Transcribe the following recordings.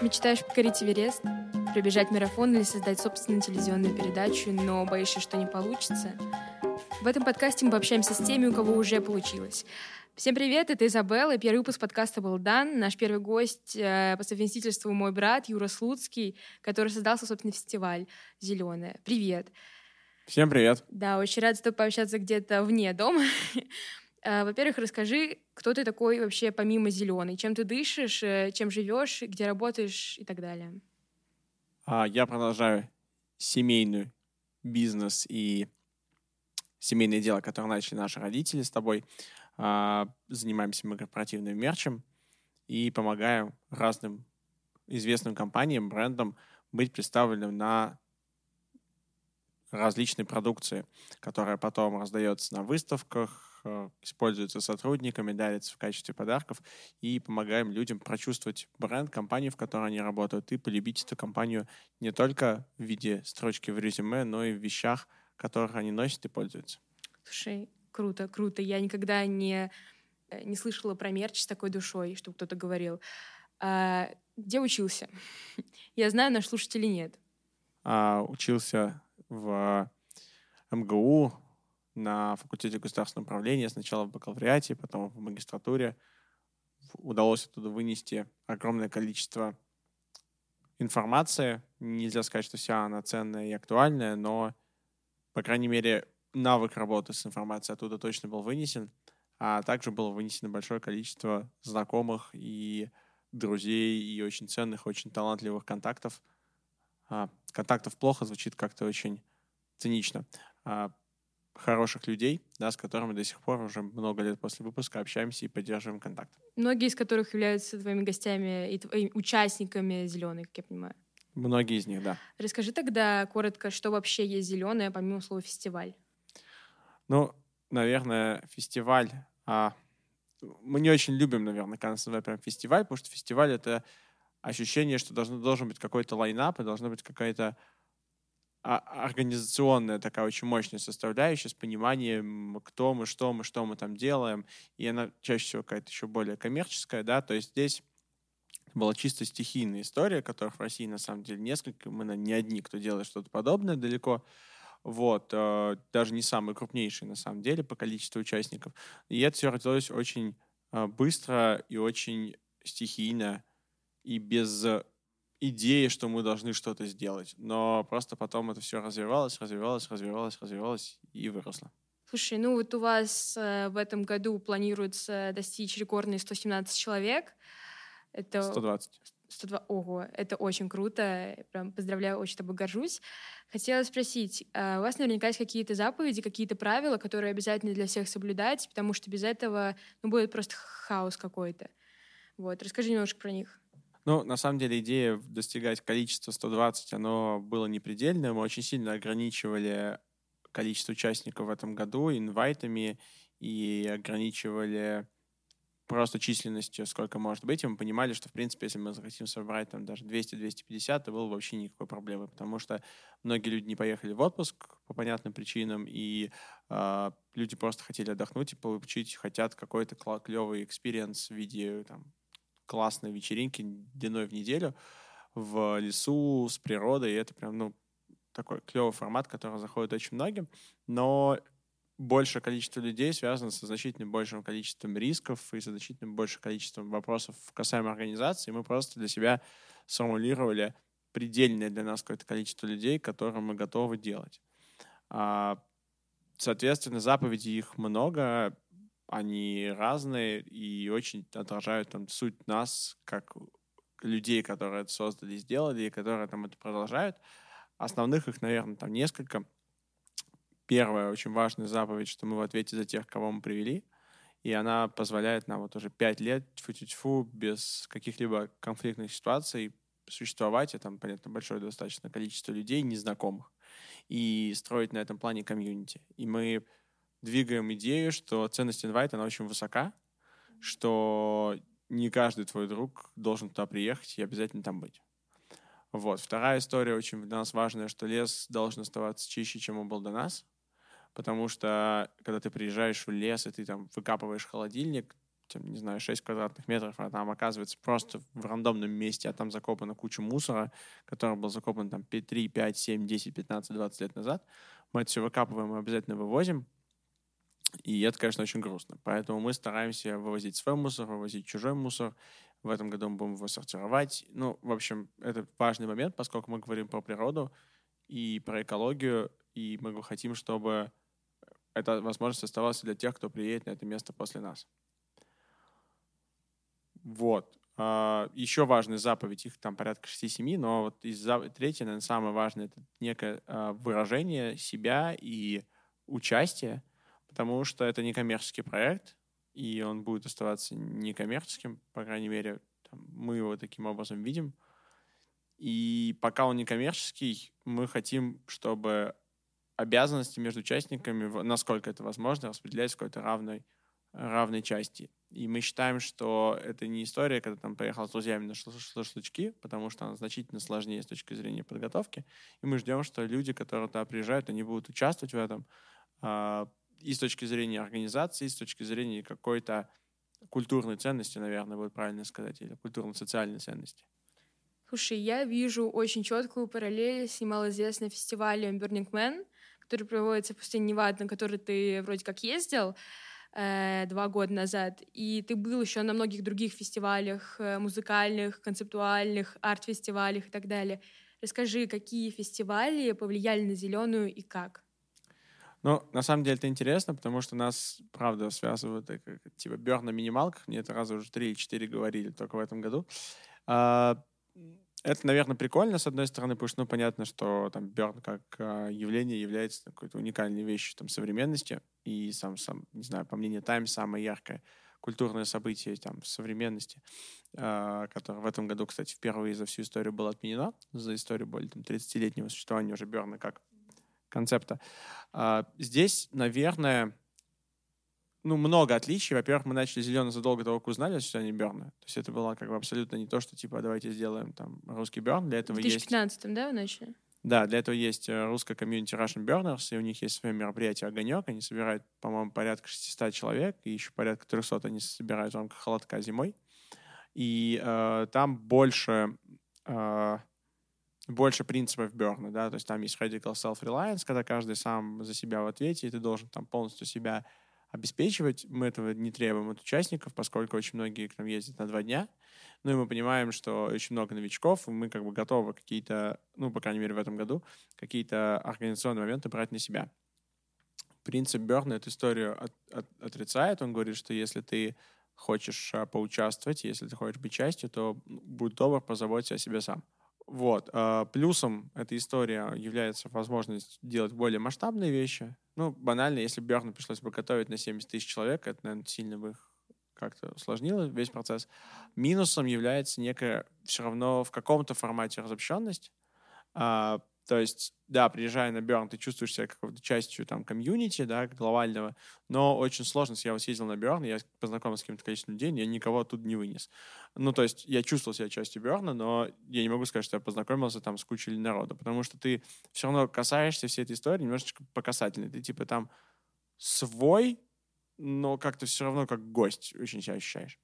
Мечтаешь покорить Эверест, пробежать марафон или создать собственную телевизионную передачу, но боишься, что не получится? В этом подкасте мы пообщаемся с теми, у кого уже получилось. Всем привет, это Изабелла. Первый выпуск подкаста был дан. Наш первый гость э, по совместительству мой брат Юра Слуцкий, который создал собственный фестиваль «Зеленая». Привет. Всем привет. Да, очень рад с тобой пообщаться где-то вне дома. Э, во-первых, расскажи, кто ты такой вообще помимо зеленый, чем ты дышишь, э, чем живешь, где работаешь и так далее. А, я продолжаю семейный бизнес и семейное дело, которое начали наши родители с тобой. А, занимаемся мы корпоративным мерчем и помогаем разным известным компаниям, брендам быть представленным на различной продукции, которая потом раздается на выставках, используется сотрудниками, дарится в качестве подарков и помогаем людям прочувствовать бренд, компанию, в которой они работают, и полюбить эту компанию не только в виде строчки в резюме, но и в вещах, которых они носят и пользуются. Слушай, круто, круто. Я никогда не, э, не слышала про мерч с такой душой, чтобы кто-то говорил. А, где учился? Я знаю, наш слушателей нет. А, учился в МГУ, на факультете государственного управления, сначала в бакалавриате, потом в магистратуре. Удалось оттуда вынести огромное количество информации. Нельзя сказать, что вся она ценная и актуальная, но, по крайней мере, навык работы с информацией оттуда точно был вынесен, а также было вынесено большое количество знакомых и друзей, и очень ценных, очень талантливых контактов. А, контактов плохо звучит как-то очень цинично. А, хороших людей, да, с которыми до сих пор уже много лет после выпуска общаемся и поддерживаем контакт. Многие из которых являются твоими гостями и твоими участниками зеленой, как я понимаю. Многие из них, да. Расскажи тогда коротко, что вообще есть зеленое, помимо слова фестиваль. Ну, наверное, фестиваль. А, мы не очень любим, наверное, когда называем прям фестиваль, потому что фестиваль это ощущение, что должен, должен быть какой-то лайнап, и должна быть какая-то организационная такая очень мощная составляющая с пониманием, кто мы, что мы, что мы там делаем. И она чаще всего какая-то еще более коммерческая, да, то есть здесь была чисто стихийная история, которых в России на самом деле несколько, мы не одни, кто делает что-то подобное далеко, вот, э, даже не самый крупнейший на самом деле по количеству участников. И это все родилось очень э, быстро и очень стихийно и без идеи, что мы должны что-то сделать. Но просто потом это все развивалось, развивалось, развивалось, развивалось и выросло. Слушай, ну вот у вас э, в этом году планируется достичь рекордные 117 человек. Это 120. 102. Ого, это очень круто. Прям поздравляю, очень тобой горжусь. Хотела спросить, а у вас наверняка есть какие-то заповеди, какие-то правила, которые обязательно для всех соблюдать, потому что без этого ну, будет просто хаос какой-то. Вот, расскажи немножко про них. Ну, на самом деле, идея достигать количества 120, оно было непредельным. Мы очень сильно ограничивали количество участников в этом году инвайтами и ограничивали просто численностью, сколько может быть. И мы понимали, что, в принципе, если мы захотим собрать там даже 200-250, то было бы вообще никакой проблемы, потому что многие люди не поехали в отпуск по понятным причинам, и э, люди просто хотели отдохнуть и получить, хотят какой-то клевый experience в виде там, классные вечеринки длиной в неделю в лесу с природой, и это прям, ну, такой клевый формат, который заходит очень многим, но большее количество людей связано со значительно большим количеством рисков и со значительно большим количеством вопросов касаемо организации. Мы просто для себя сформулировали предельное для нас какое-то количество людей, которые мы готовы делать. А, соответственно, заповедей их много они разные и очень отражают там суть нас, как людей, которые это создали, сделали, и которые там это продолжают. Основных их, наверное, там несколько. Первая очень важная заповедь, что мы в ответе за тех, кого мы привели, и она позволяет нам вот уже пять лет тьфу-тьфу без каких-либо конфликтных ситуаций существовать, и там, понятно, большое достаточно количество людей, незнакомых, и строить на этом плане комьюнити. И мы двигаем идею, что ценность инвайта, она очень высока, что не каждый твой друг должен туда приехать и обязательно там быть. Вот. Вторая история очень для нас важная, что лес должен оставаться чище, чем он был до нас, потому что когда ты приезжаешь в лес, и ты там выкапываешь холодильник, там, не знаю, 6 квадратных метров, а там оказывается просто в рандомном месте, а там закопана куча мусора, который был закопан там 3, 5, 7, 10, 15, 20 лет назад. Мы это все выкапываем и обязательно вывозим. И это, конечно, очень грустно. Поэтому мы стараемся вывозить свой мусор, вывозить чужой мусор. В этом году мы будем его сортировать. Ну, в общем, это важный момент, поскольку мы говорим про природу и про экологию, и мы хотим, чтобы эта возможность оставалась для тех, кто приедет на это место после нас. Вот. А, Еще важная заповедь, их там порядка 6-7, но вот из третья, наверное, самое важное, это некое а, выражение себя и участие, потому что это не коммерческий проект, и он будет оставаться некоммерческим, по крайней мере, там, мы его таким образом видим. И пока он не коммерческий, мы хотим, чтобы обязанности между участниками, насколько это возможно, распределять в какой-то равной, равной части. И мы считаем, что это не история, когда там поехал с друзьями на шашлычки, потому что она значительно сложнее с точки зрения подготовки. И мы ждем, что люди, которые туда приезжают, они будут участвовать в этом, а, и с точки зрения организации, и с точки зрения какой-то культурной ценности, наверное, будет правильно сказать, или культурно-социальной ценности. Слушай, я вижу очень четкую параллель с немалоизвестным фестивалем Burning Man, который проводится в пустыне Невад, на который ты вроде как ездил э, два года назад, и ты был еще на многих других фестивалях, э, музыкальных, концептуальных, арт-фестивалях и так далее. Расскажи, какие фестивали повлияли на зеленую и как? Ну, на самом деле это интересно, потому что нас, правда, связывают э, как, типа Бёрн на минималках. Мне это раза уже три или четыре говорили только в этом году. А, это, наверное, прикольно, с одной стороны, потому что, ну, понятно, что там Бёрн как а, явление является какой-то уникальной вещью там современности. И сам, сам, не знаю, по мнению Таймс, самое яркое культурное событие там в современности, а, которое в этом году, кстати, впервые за всю историю было отменено, за историю более там, 30-летнего существования уже Бёрна как концепта. А, здесь, наверное, ну, много отличий. Во-первых, мы начали «Зеленый» задолго того, как узнали о существовании Берна. То есть это было как бы абсолютно не то, что типа давайте сделаем там русский Берн. Для этого В 2015 есть... да, вы начали? Да, для этого есть э, русская комьюнити Russian Burners, и у них есть свое мероприятие «Огонек». Они собирают, по-моему, порядка 600 человек, и еще порядка 300 они собирают в рамках холодка зимой. И э, там больше э, больше принципов Берна, да, то есть там есть radical self-reliance, когда каждый сам за себя в ответе, и ты должен там полностью себя обеспечивать. Мы этого не требуем от участников, поскольку очень многие к нам ездят на два дня. Ну и мы понимаем, что очень много новичков, и мы как бы готовы какие-то, ну, по крайней мере, в этом году, какие-то организационные моменты брать на себя. Принцип Берна эту историю от, от, отрицает. Он говорит, что если ты хочешь а, поучаствовать, если ты хочешь быть частью, то будь добр, позаботься о себе сам. Вот. А, плюсом этой истории является возможность делать более масштабные вещи. Ну, банально, если Бёрну пришлось бы готовить на 70 тысяч человек, это, наверное, сильно бы их как-то усложнило весь процесс. Минусом является некая все равно в каком-то формате разобщенность. А, то есть, да, приезжая на Берн, ты чувствуешь себя какой-то частью там комьюнити, да, глобального, но очень сложно. Я вот съездил на Берн, я познакомился с каким-то количеством людей, я никого тут не вынес. Ну, то есть, я чувствовал себя частью Берна, но я не могу сказать, что я познакомился там с кучей народа, потому что ты все равно касаешься всей этой истории немножечко по. Ты типа там свой, но как-то все равно как гость очень себя ощущаешь.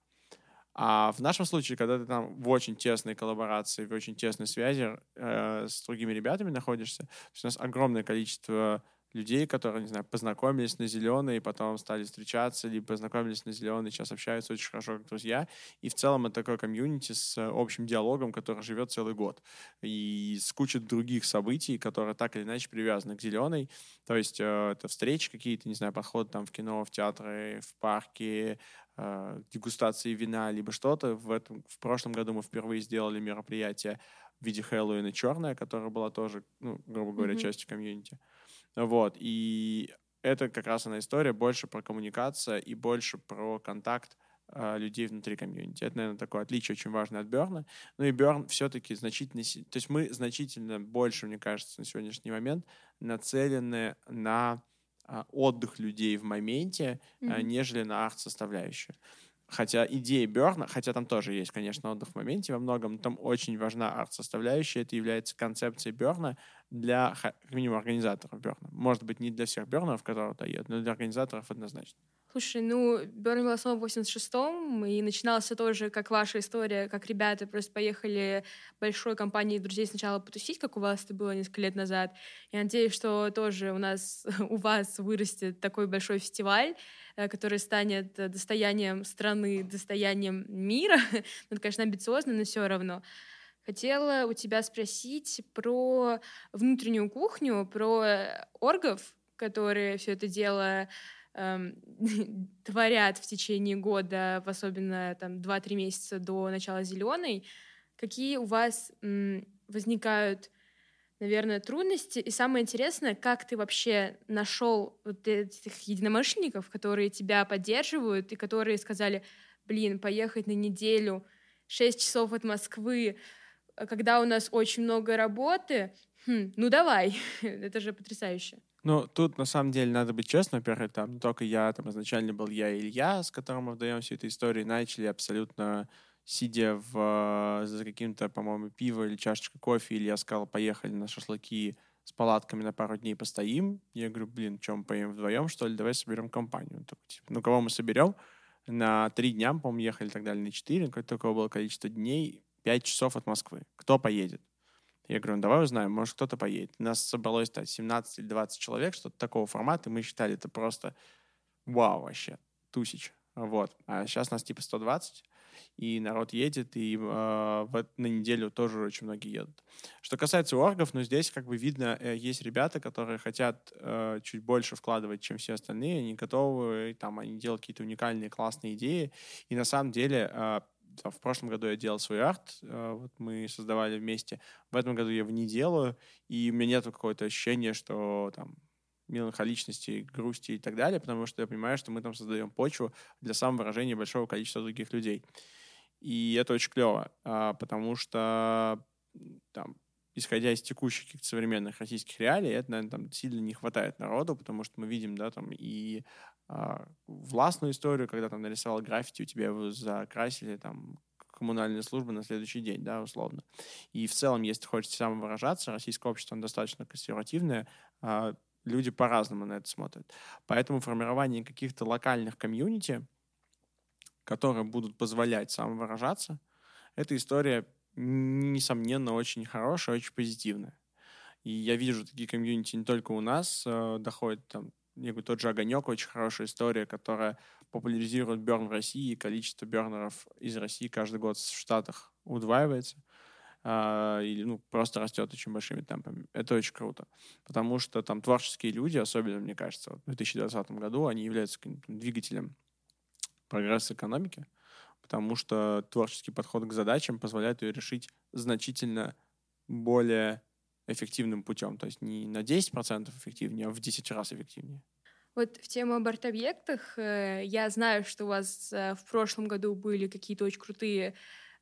А в нашем случае, когда ты там в очень тесной коллаборации, в очень тесной связи э, с другими ребятами находишься, то есть у нас огромное количество людей, которые, не знаю, познакомились на зеленой, потом стали встречаться, либо познакомились на зеленой, сейчас общаются очень хорошо как друзья. И в целом это такое комьюнити с общим диалогом, который живет целый год. И с кучей других событий, которые так или иначе привязаны к зеленой. То есть э, это встречи какие-то, не знаю, походы там в кино, в театры, в парке, э, дегустации вина, либо что-то. В, этом, в прошлом году мы впервые сделали мероприятие в виде Хэллоуина черное, которое было тоже, ну, грубо говоря, mm-hmm. частью комьюнити. Вот, и это как раз она история больше про коммуникацию и больше про контакт э, людей внутри комьюнити. Это, наверное, такое отличие очень важное от Берна. Ну и Берн все-таки значительно... То есть мы значительно больше, мне кажется, на сегодняшний момент нацелены на отдых людей в моменте, mm-hmm. нежели на арт-составляющую. Хотя идея Берна, хотя там тоже есть, конечно, отдых в моменте во многом, но там очень важна арт-составляющая. Это является концепцией Берна для, как минимум, организаторов Берна. Может быть, не для всех Бернеров, которые едут, но для организаторов однозначно. Слушай, ну, Берн был основан в 86-м, и начиналось тоже, как ваша история, как ребята просто поехали большой компанией друзей сначала потусить, как у вас это было несколько лет назад. Я надеюсь, что тоже у нас, у вас вырастет такой большой фестиваль, э, который станет достоянием страны, достоянием мира. ну, это, конечно, амбициозно, но все равно. Хотела у тебя спросить про внутреннюю кухню, про оргов, которые все это дело творят в течение года, особенно там 2-3 месяца до начала зеленой, какие у вас возникают, наверное, трудности? И самое интересное, как ты вообще нашел вот этих единомышленников, которые тебя поддерживают и которые сказали, блин, поехать на неделю 6 часов от Москвы, когда у нас очень много работы, хм, ну давай, это же потрясающе. Ну, тут, на самом деле, надо быть честным. Во-первых, там не только я, там изначально был я и Илья, с которым мы вдаем всю эту историю, начали абсолютно сидя в, за каким-то, по-моему, пиво или чашечкой кофе, или я сказал, поехали на шашлыки с палатками на пару дней постоим. Я говорю, блин, чем поем вдвоем, что ли, давай соберем компанию. такой, типа, ну, кого мы соберем? На три дня, по-моему, ехали и так далее, на четыре. Какое такое было количество дней? Пять часов от Москвы. Кто поедет? Я говорю, ну давай узнаем, может кто-то поедет. Нас собралось так 17 или 20 человек, что-то такого формата, и мы считали это просто вау вообще, тысяч. Вот. А сейчас нас типа 120, и народ едет, и э, в, на неделю тоже очень многие едут. Что касается оргов, ну здесь как бы видно, э, есть ребята, которые хотят э, чуть больше вкладывать, чем все остальные, они готовы, там, они делают какие-то уникальные, классные идеи, и на самом деле э, в прошлом году я делал свой арт, э, вот мы создавали вместе. В этом году я его не делаю, и у меня нет какого-то ощущения, что там меланхоличности, грусти и так далее, потому что я понимаю, что мы там создаем почву для самовыражения большого количества других людей. И это очень клево, а, потому что там, исходя из текущих современных российских реалий, это, наверное, там сильно не хватает народу, потому что мы видим, да, там и а, властную историю, когда там нарисовал граффити, у тебя его закрасили там коммунальные службы на следующий день, да, условно. И в целом, если хочешь самовыражаться, российское общество достаточно консервативное, а, люди по-разному на это смотрят. Поэтому формирование каких-то локальных комьюнити, которые будут позволять самовыражаться, эта история, несомненно, очень хорошая, очень позитивная. И я вижу такие комьюнити не только у нас, э, доходят там я говорю, тот же «Огонек» — очень хорошая история, которая популяризирует берн в России, и количество бернеров из России каждый год в Штатах удваивается э, или ну, просто растет очень большими темпами. Это очень круто, потому что там творческие люди, особенно, мне кажется, в 2020 году, они являются двигателем прогресса экономики, потому что творческий подход к задачам позволяет ее решить значительно более эффективным путем. То есть не на 10% эффективнее, а в 10 раз эффективнее. Вот в тему об арт-объектах. Э, я знаю, что у вас э, в прошлом году были какие-то очень крутые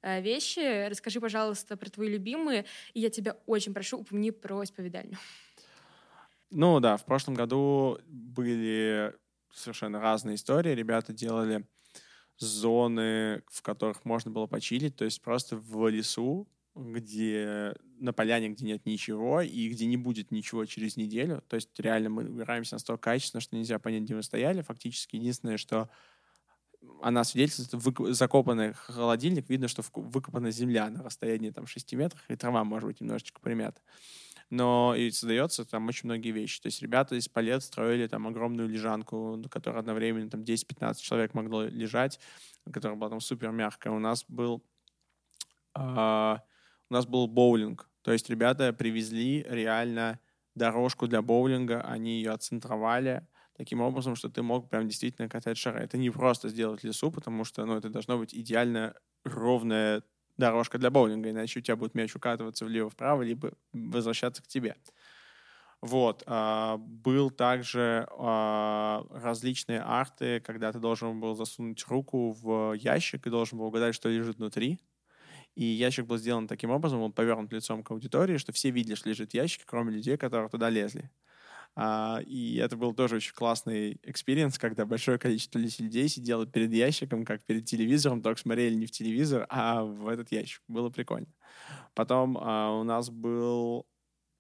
э, вещи. Расскажи, пожалуйста, про твои любимые. И я тебя очень прошу, упомяни про исповедальню. Ну да, в прошлом году были совершенно разные истории. Ребята делали зоны, в которых можно было почилить, то есть просто в лесу где на поляне, где нет ничего, и где не будет ничего через неделю. То есть реально мы убираемся настолько качественно, что нельзя понять, где мы стояли. Фактически единственное, что она свидетельствует, вы, закопанный холодильник, видно, что выкопана земля на расстоянии там 6 метров, и трава, может быть, немножечко примята. Но и создается там очень многие вещи. То есть ребята из палет строили там огромную лежанку, на которой одновременно там 10-15 человек могло лежать, которая была там супер мягкая. У нас был э, у нас был боулинг. То есть ребята привезли реально дорожку для боулинга, они ее отцентровали таким образом, что ты мог прям действительно катать шары. Это не просто сделать лесу, потому что ну, это должно быть идеально ровная дорожка для боулинга, иначе у тебя будет мяч укатываться влево-вправо, либо возвращаться к тебе. Вот. А, был также а, различные арты, когда ты должен был засунуть руку в ящик и должен был угадать, что лежит внутри. И ящик был сделан таким образом, он повернут лицом к аудитории, что все видели, что лежит ящик, кроме людей, которые туда лезли. А, и это был тоже очень классный experience, когда большое количество людей сидело перед ящиком, как перед телевизором, только смотрели не в телевизор, а в этот ящик. Было прикольно. Потом а, у нас был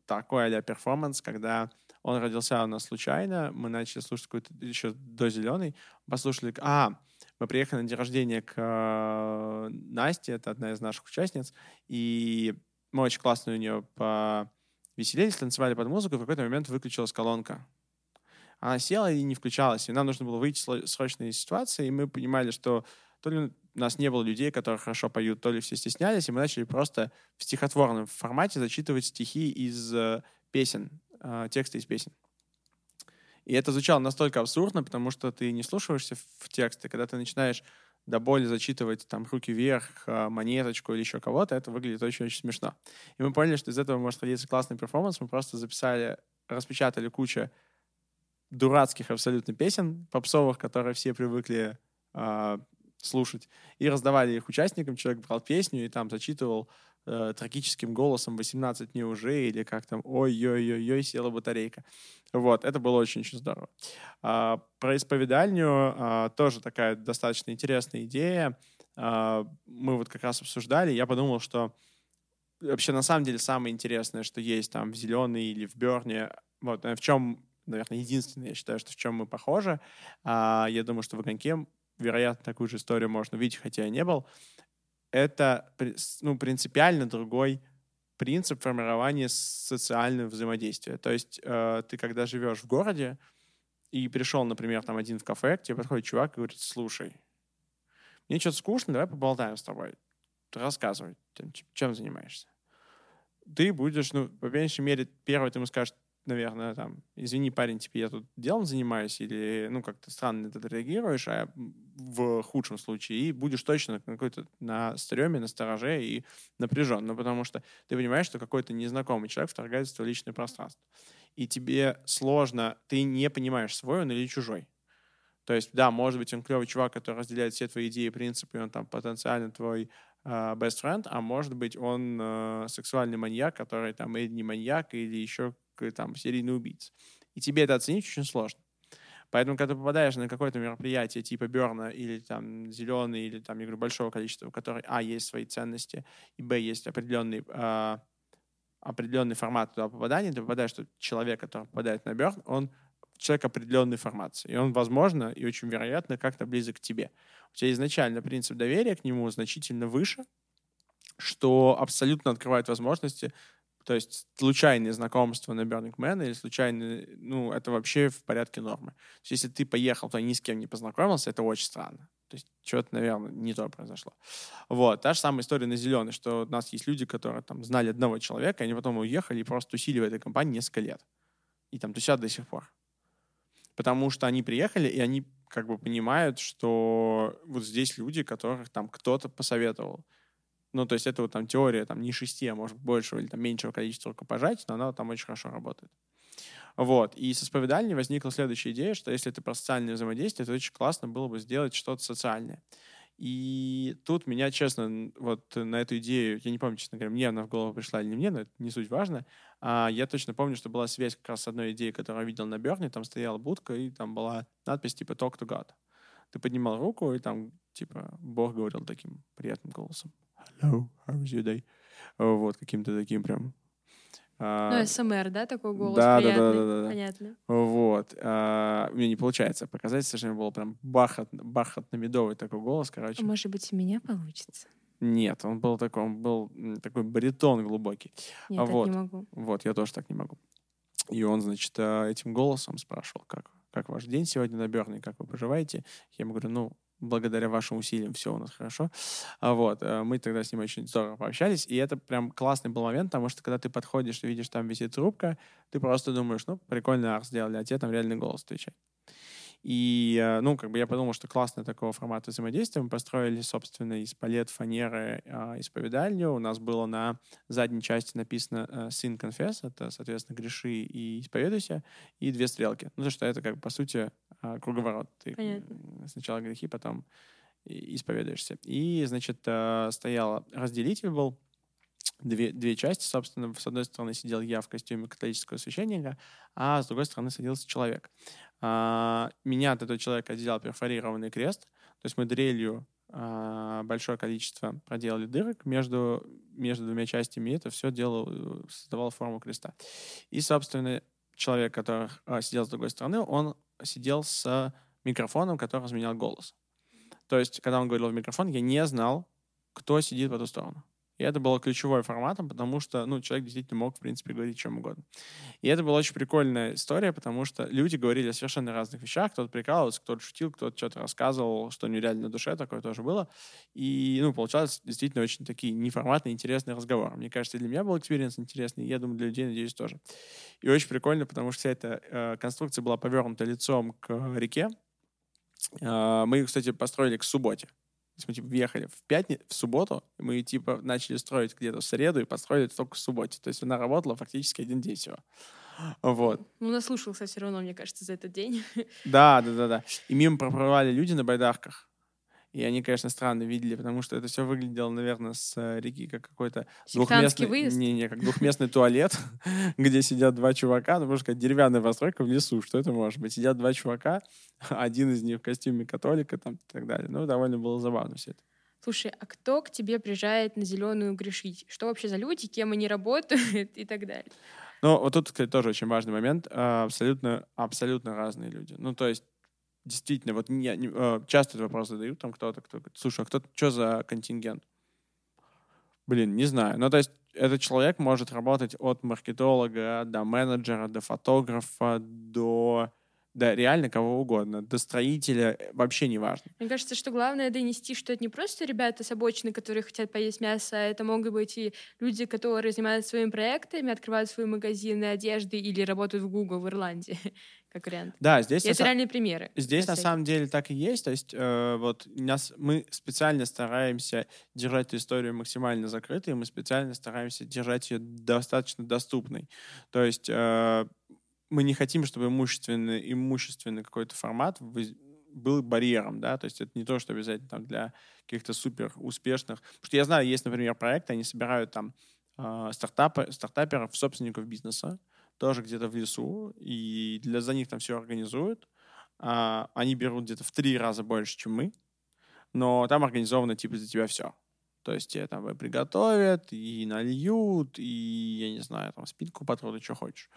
такой а перформанс, когда Он родился у нас случайно. Мы начали слушать какой-то еще до зеленый. Послушали... А, мы приехали на день рождения к э, Насте, это одна из наших участниц, и мы очень классно у нее повеселились, танцевали под музыку, и в какой-то момент выключилась колонка. Она села и не включалась, и нам нужно было выйти срочно из ситуации, и мы понимали, что то ли у нас не было людей, которые хорошо поют, то ли все стеснялись, и мы начали просто в стихотворном формате зачитывать стихи из э, песен, э, тексты из песен. И это звучало настолько абсурдно, потому что ты не слушаешься в тексты, когда ты начинаешь до боли зачитывать там руки вверх, а, монеточку или еще кого-то, это выглядит очень-очень смешно. И мы поняли, что из этого может родиться классный перформанс. Мы просто записали, распечатали кучу дурацких абсолютно песен попсовых, которые все привыкли э, слушать, и раздавали их участникам. Человек брал песню и там зачитывал э, трагическим голосом 18 дней уже, или как там, ой-ой-ой-ой, села батарейка. Вот, это было очень-очень здорово. А, про исповедальню а, тоже такая достаточно интересная идея. А, мы вот как раз обсуждали, я подумал, что вообще на самом деле самое интересное, что есть там в Зеленой или в Берне, вот, в чем, наверное, единственное, я считаю, что в чем мы похожи, а, я думаю, что в Огоньке, вероятно, такую же историю можно увидеть, хотя я не был, это ну, принципиально другой принцип формирования социального взаимодействия. То есть э, ты, когда живешь в городе и пришел, например, там один в кафе, к тебе подходит чувак и говорит, слушай, мне что-то скучно, давай поболтаем с тобой. Рассказывай, чем занимаешься. Ты будешь, ну, по меньшей мере, первый ты ему скажешь, наверное, там, извини, парень, типа, я тут делом занимаюсь, или, ну, как-то странно ты реагируешь, а в худшем случае, и будешь точно какой-то на стреме, на стороже и напряжен, ну, потому что ты понимаешь, что какой-то незнакомый человек вторгается в твое личное пространство. И тебе сложно, ты не понимаешь, свой он или чужой. То есть, да, может быть, он клевый чувак, который разделяет все твои идеи и принципы, и он там потенциально твой uh, best friend, а может быть, он uh, сексуальный маньяк, который там или не маньяк, или еще там серийный убийца. И тебе это оценить очень сложно. Поэтому, когда ты попадаешь на какое-то мероприятие типа Берна или там Зеленый, или там, я говорю, большого количества, у которых, а, есть свои ценности, и, б, есть определенный, э, определенный формат туда попадания, ты попадаешь, что человек, который попадает на Берн, он человек определенной формации. И он, возможно, и очень вероятно, как-то близок к тебе. У тебя изначально принцип доверия к нему значительно выше, что абсолютно открывает возможности то есть случайные знакомства на Burning Man или случайные, ну, это вообще в порядке нормы. То есть если ты поехал, то ни с кем не познакомился, это очень странно. То есть что-то, наверное, не то произошло. Вот. Та же самая история на зеленый, что у нас есть люди, которые там знали одного человека, они потом уехали и просто тусили в этой компании несколько лет. И там тусят до сих пор. Потому что они приехали, и они как бы понимают, что вот здесь люди, которых там кто-то посоветовал. Ну, то есть это вот там теория там не шести, а может большего или там меньшего количества рукопожатий, но она там очень хорошо работает. Вот. И со исповедальней возникла следующая идея, что если это про социальное взаимодействие, то очень классно было бы сделать что-то социальное. И тут меня, честно, вот на эту идею, я не помню, честно говоря, мне она в голову пришла или не мне, но это не суть важно. А я точно помню, что была связь как раз с одной идеей, которую я видел на Берне, там стояла будка, и там была надпись типа «Talk to God». Ты поднимал руку, и там, типа, Бог говорил таким приятным голосом hello, how was your day? Вот, каким-то таким прям а, ну, СМР, да, такой голос да, приятный? Да, да, да, да. Понятно. Вот. А, мне не получается показать, совершенно был прям бархат, бархатно-медовый такой голос, короче. А может быть, у меня получится? Нет, он был такой, он был такой баритон глубокий. Нет, а вот, не могу. Вот, я тоже так не могу. И он, значит, а, этим голосом спрашивал, как, как ваш день сегодня на Берне, как вы поживаете? Я ему говорю, ну, благодаря вашим усилиям все у нас хорошо. А вот, э, мы тогда с ним очень здорово пообщались, и это прям классный был момент, потому что когда ты подходишь и видишь, там висит трубка, ты просто думаешь, ну, прикольно арт сделали, а тебе там реальный голос отвечает. И, э, ну, как бы я подумал, что классно такого формата взаимодействия. Мы построили, собственно, из палет, фанеры, э, исповедальню. У нас было на задней части написано э, «Sin Confess», это, соответственно, «Греши и исповедуйся», и две стрелки. Ну, то, что это, как по сути, э, круговорот. Ты Понятно. сначала грехи, потом исповедуешься. И, значит, э, стоял разделитель был, две, две части, собственно. С одной стороны сидел я в костюме католического священника, а с другой стороны садился человек. А, меня от этого человека отделял перфорированный крест, то есть мы дрелью а, большое количество проделали дырок между, между двумя частями, и это все делало, создавало форму креста. И, собственно, человек, который э, сидел с другой стороны, он сидел с микрофоном, который изменял голос. То есть, когда он говорил в микрофон, я не знал, кто сидит по ту сторону. И это было ключевой форматом, потому что, ну, человек действительно мог, в принципе, говорить чем угодно. И это была очень прикольная история, потому что люди говорили о совершенно разных вещах. Кто-то прикалывался, кто-то шутил, кто-то что-то рассказывал, что нереально на душе, такое тоже было. И, ну, получалось действительно очень такие неформатные, интересные разговоры. Мне кажется, для меня был experience интересный, я думаю, для людей, надеюсь, тоже. И очень прикольно, потому что вся эта э, конструкция была повернута лицом к реке. Э, мы, кстати, построили к субботе. То есть мы типа въехали в пятницу, в субботу, и мы типа начали строить где-то в среду и построили только в субботе. То есть она работала фактически один день всего. Вот. Ну, наслушался все равно, мне кажется, за этот день. Да, да, да, да. И мимо проплывали люди на байдарках. И они, конечно, странно видели, потому что это все выглядело, наверное, с э, реки как какой-то двухместный... выезд? Не, не, как двухместный туалет, где сидят два чувака, ну, можно сказать, деревянная постройка в лесу, что это может быть? Сидят два чувака, один из них в костюме католика там и так далее. Ну, довольно было забавно все это. Слушай, а кто к тебе приезжает на зеленую грешить? Что вообще за люди, кем они работают и так далее? Ну, вот тут, кстати, тоже очень важный момент. А, абсолютно, абсолютно разные люди. Ну, то есть действительно, вот не, не, э, часто этот вопрос задают, там кто-то, кто говорит, слушай, а кто что за контингент? Блин, не знаю. Ну, то есть этот человек может работать от маркетолога до менеджера, до фотографа, до да, реально кого угодно, до строителя, э, вообще не важно. Мне кажется, что главное донести, что это не просто ребята с обочины, которые хотят поесть мясо, а это могут быть и люди, которые занимаются своими проектами, открывают свои магазины одежды или работают в Google в Ирландии, как вариант. Да, здесь... Это реальные примеры. Здесь на самом деле так и есть. То есть э, вот нас, мы специально стараемся держать эту историю максимально закрытой, мы специально стараемся держать ее достаточно доступной. То есть э, мы не хотим, чтобы имущественный, имущественный какой-то формат был барьером, да, то есть это не то, что обязательно там для каких-то супер успешных, потому что я знаю, есть, например, проекты, они собирают там э, стартапы, стартаперов, собственников бизнеса, тоже где-то в лесу, и для, за них там все организуют, э, они берут где-то в три раза больше, чем мы, но там организовано типа за тебя все. То есть тебе там и приготовят, и нальют, и, я не знаю, там спинку потрут, что хочешь.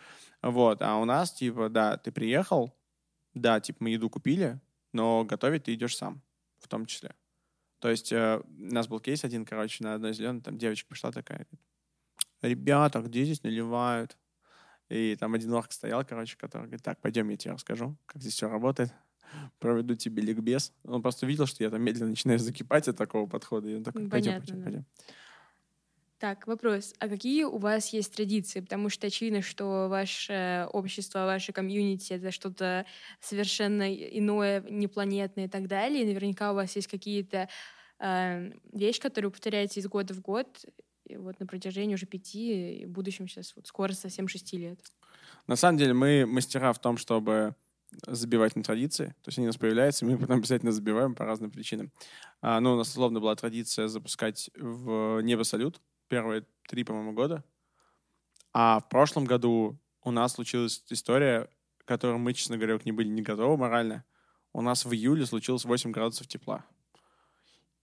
Вот, а у нас, типа, да, ты приехал, да, типа, мы еду купили, но готовить ты идешь сам, в том числе. То есть э, у нас был кейс один, короче, на одной зеленой, там девочка пришла такая, ребята, где здесь наливают? И там один орк стоял, короче, который говорит, так, пойдем, я тебе расскажу, как здесь все работает. Проведу тебе ликбез. Он просто видел, что я там медленно начинаю закипать от такого подхода. И он такой, пойдем, Понятно, пойдем, да. пойдем. Так, вопрос. А какие у вас есть традиции? Потому что очевидно, что ваше общество, ваше комьюнити — это что-то совершенно иное, непланетное и так далее. И наверняка у вас есть какие-то э, вещи, которые повторяются из года в год, и вот на протяжении уже пяти, и в будущем сейчас вот скоро совсем шести лет. На самом деле мы мастера в том, чтобы забивать на традиции. То есть они у нас появляются, мы потом обязательно забиваем по разным причинам. А, ну, у нас условно была традиция запускать в небо салют первые три, по-моему, года. А в прошлом году у нас случилась история, к которой мы, честно говоря, не были не готовы морально. У нас в июле случилось 8 градусов тепла.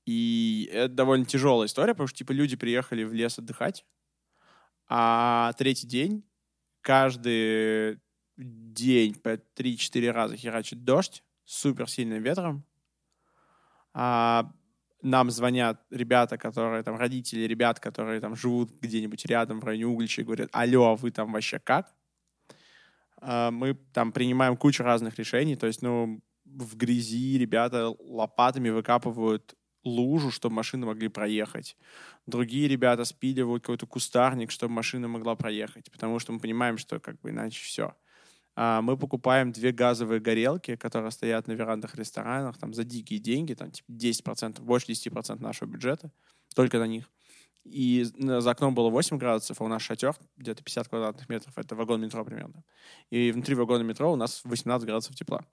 И это довольно тяжелая история, потому что, типа, люди приехали в лес отдыхать, а третий день, каждый день по 3-4 раза херачит дождь с супер сильным ветром. А нам звонят ребята, которые там, родители ребят, которые там живут где-нибудь рядом в районе Углича и говорят, алло, а вы там вообще как? А, мы там принимаем кучу разных решений, то есть, ну, в грязи ребята лопатами выкапывают лужу, чтобы машины могли проехать. Другие ребята спиливают какой-то кустарник, чтобы машина могла проехать, потому что мы понимаем, что как бы иначе все. А, мы покупаем две газовые горелки, которые стоят на верандах ресторанах, там за дикие деньги, там типа 10%, больше 10% нашего бюджета, только на них. И за окном было 8 градусов, а у нас шатер где-то 50 квадратных метров, это вагон метро примерно. И внутри вагона метро у нас 18 градусов тепла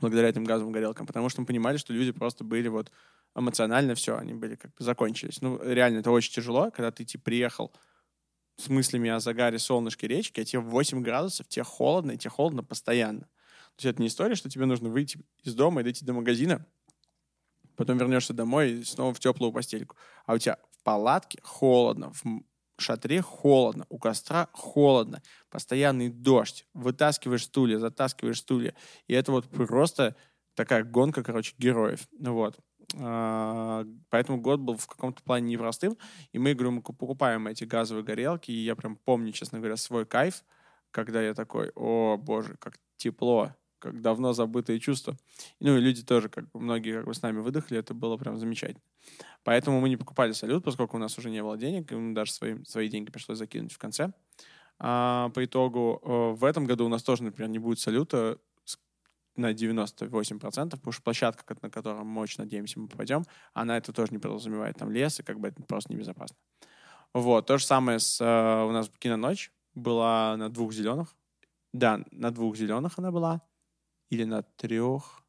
благодаря этим газовым горелкам, потому что мы понимали, что люди просто были вот эмоционально все, они были как бы закончились. Ну, реально, это очень тяжело, когда ты, типа, приехал с мыслями о загаре солнышке речки, а тебе 8 градусов, тебе холодно, и тебе холодно постоянно. То есть это не история, что тебе нужно выйти из дома и дойти до магазина, потом вернешься домой и снова в теплую постельку. А у тебя в палатке холодно, в шатре холодно, у костра холодно, постоянный дождь, вытаскиваешь стулья, затаскиваешь стулья. И это вот просто такая гонка, короче, героев. Ну вот. А, поэтому год был в каком-то плане непростым. И мы, говорю, мы покупаем эти газовые горелки. И я прям помню, честно говоря, свой кайф, когда я такой, о, боже, как тепло, как давно забытые чувства. Ну и люди тоже, как бы, многие как бы с нами выдохли, это было прям замечательно. Поэтому мы не покупали салют, поскольку у нас уже не было денег, и даже свои, свои деньги пришлось закинуть в конце. А, по итогу э, в этом году у нас тоже, например, не будет салюта на 98%, потому что площадка, на которую мы очень надеемся, мы попадем, она это тоже не подразумевает там лес, и как бы это просто небезопасно. Вот, то же самое с... Э, у нас киноночь была на двух зеленых. Да, на двух зеленых она была. Или на трех.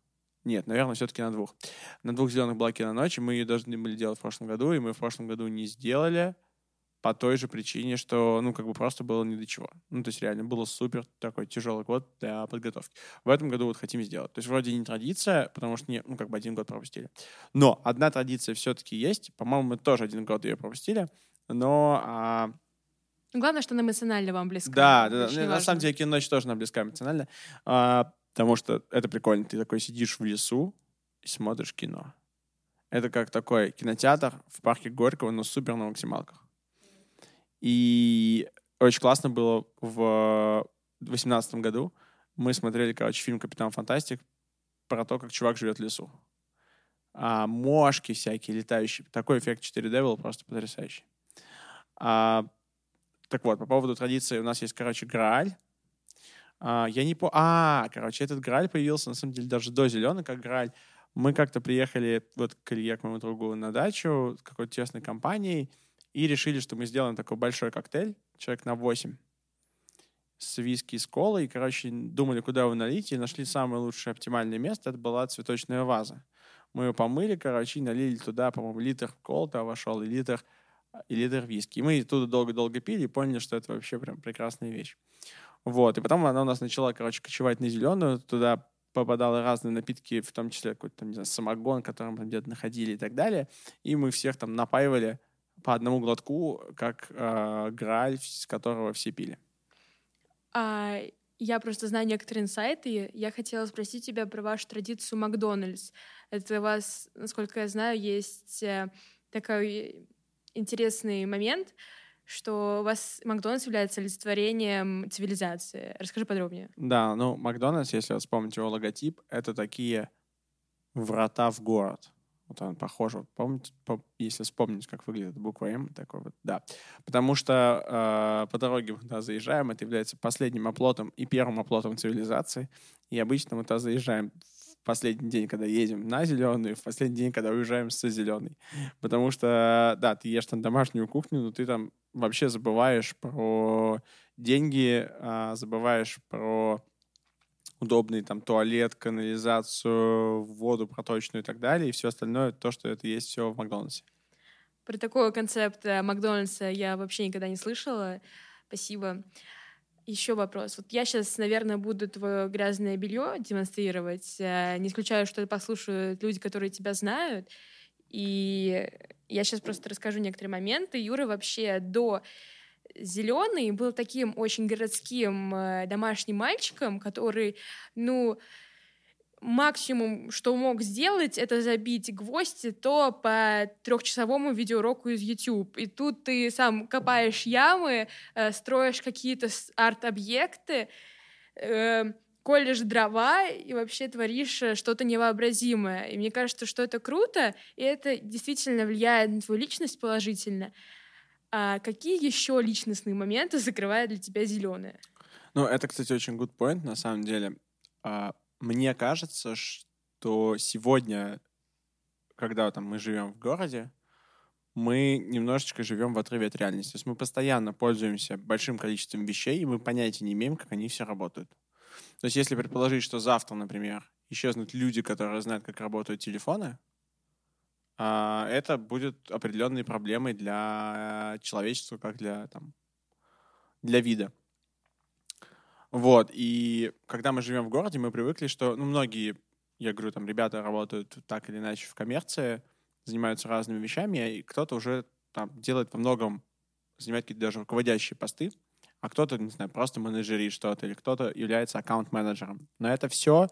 Нет, наверное, все-таки на двух. На двух зеленых была киноночь, мы ее должны были делать в прошлом году, и мы в прошлом году не сделали по той же причине, что, ну, как бы просто было ни до чего. Ну, то есть реально было супер такой тяжелый год для подготовки. В этом году вот хотим сделать. То есть вроде не традиция, потому что, не, ну, как бы один год пропустили. Но одна традиция все-таки есть. По-моему, мы тоже один год ее пропустили. Но а, Главное, что она эмоционально вам близка. Да, да, да. На самом деле кино тоже нам близка эмоционально. А, потому что это прикольно. Ты такой сидишь в лесу и смотришь кино. Это как такой кинотеатр в парке Горького, но супер на максималках. И очень классно было в 2018 году. Мы смотрели, короче, фильм «Капитан Фантастик» про то, как чувак живет в лесу. А мошки всякие летающие. Такой эффект 4D был просто потрясающий. А, так вот, по поводу традиции у нас есть, короче, Грааль. А, я не по... А, короче, этот Грааль появился, на самом деле, даже до Зеленый, как Грааль. Мы как-то приехали вот к Илье, к моему другу, на дачу с какой-то тесной компанией и решили, что мы сделаем такой большой коктейль, человек на 8, с виски и с колой. И, короче, думали, куда его налить, и нашли самое лучшее оптимальное место. Это была цветочная ваза. Мы ее помыли, короче, и налили туда, по-моему, литр колта вошел и литр и литр виски. И мы оттуда долго-долго пили и поняли, что это вообще прям прекрасная вещь. Вот. И потом она у нас начала, короче, кочевать на зеленую. Туда попадали разные напитки, в том числе какой-то, там, не знаю, самогон, который мы где-то находили и так далее. И мы всех там напаивали по одному глотку, как э, граль, с которого все пили. А, я просто знаю некоторые инсайты. Я хотела спросить тебя про вашу традицию Макдональдс. Это у вас, насколько я знаю, есть э, такой интересный момент, что у вас Макдональдс является олицетворением цивилизации. Расскажи подробнее. Да, ну, Макдональдс, если вы вспомните его логотип, это такие врата в город. Вот он похож, вот помните, по, если вспомнить, как выглядит буква М, такой вот, да. Потому что э, по дороге мы туда заезжаем, это является последним оплотом и первым оплотом цивилизации. И обычно мы туда заезжаем последний день, когда едем на зеленый, в последний день, когда уезжаем со зеленый. Потому что, да, ты ешь там домашнюю кухню, но ты там вообще забываешь про деньги, а, забываешь про удобный там туалет, канализацию, воду проточную и так далее, и все остальное, то, что это есть все в Макдональдсе. Про такой концепт э, Макдональдса я вообще никогда не слышала. Спасибо. Еще вопрос. Вот я сейчас, наверное, буду твое грязное белье демонстрировать. Э, не исключаю, что послушают люди, которые тебя знают. И я сейчас просто расскажу некоторые моменты. Юра вообще до зеленый был таким очень городским э, домашним мальчиком, который, ну, максимум, что мог сделать, это забить гвозди то по трехчасовому видеоуроку из YouTube. И тут ты сам копаешь ямы, э, строишь какие-то арт-объекты, э, колешь дрова и вообще творишь что-то невообразимое. И мне кажется, что это круто, и это действительно влияет на твою личность положительно. А какие еще личностные моменты закрывают для тебя зеленые? Ну, это, кстати, очень good point, на самом деле. А, мне кажется, что сегодня, когда там мы живем в городе, мы немножечко живем в отрыве от реальности. То есть мы постоянно пользуемся большим количеством вещей, и мы понятия не имеем, как они все работают. То есть если предположить, что завтра, например, исчезнут люди, которые знают, как работают телефоны, это будет определенной проблемой для человечества, как для, там, для вида. Вот, и когда мы живем в городе, мы привыкли, что, ну, многие, я говорю, там, ребята работают так или иначе в коммерции, занимаются разными вещами, и кто-то уже там делает во многом занимает какие-то даже руководящие посты, а кто-то, не знаю, просто менеджерит что-то, или кто-то является аккаунт-менеджером. Но это все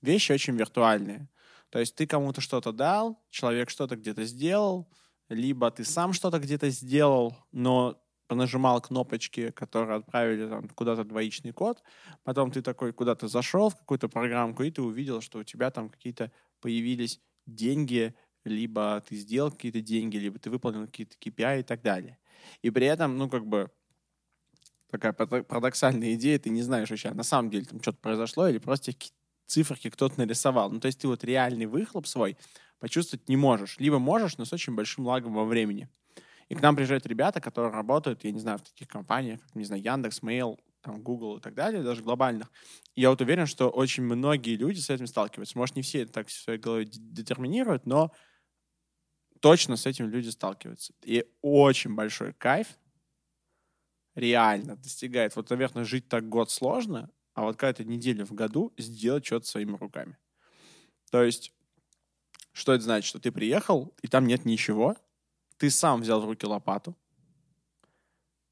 вещи очень виртуальные. То есть ты кому-то что-то дал, человек что-то где-то сделал, либо ты сам что-то где-то сделал, но понажимал кнопочки, которые отправили там, куда-то двоичный код, потом ты такой куда-то зашел в какую-то программку, и ты увидел, что у тебя там какие-то появились деньги, либо ты сделал какие-то деньги, либо ты выполнил какие-то KPI и так далее. И при этом, ну, как бы, такая парадоксальная идея, ты не знаешь вообще, на самом деле там что-то произошло или просто циферки кто-то нарисовал. Ну, то есть ты вот реальный выхлоп свой почувствовать не можешь. Либо можешь, но с очень большим лагом во времени. И к нам приезжают ребята, которые работают, я не знаю, в таких компаниях, как, не знаю, Яндекс, Mail, там, Google и так далее, даже глобальных. И я вот уверен, что очень многие люди с этим сталкиваются. Может, не все это так в своей голове детерминируют, но точно с этим люди сталкиваются. И очень большой кайф реально достигает. Вот, наверное, жить так год сложно, а вот какая-то неделя в году сделать что-то своими руками. То есть, что это значит? Что ты приехал, и там нет ничего, ты сам взял в руки лопату,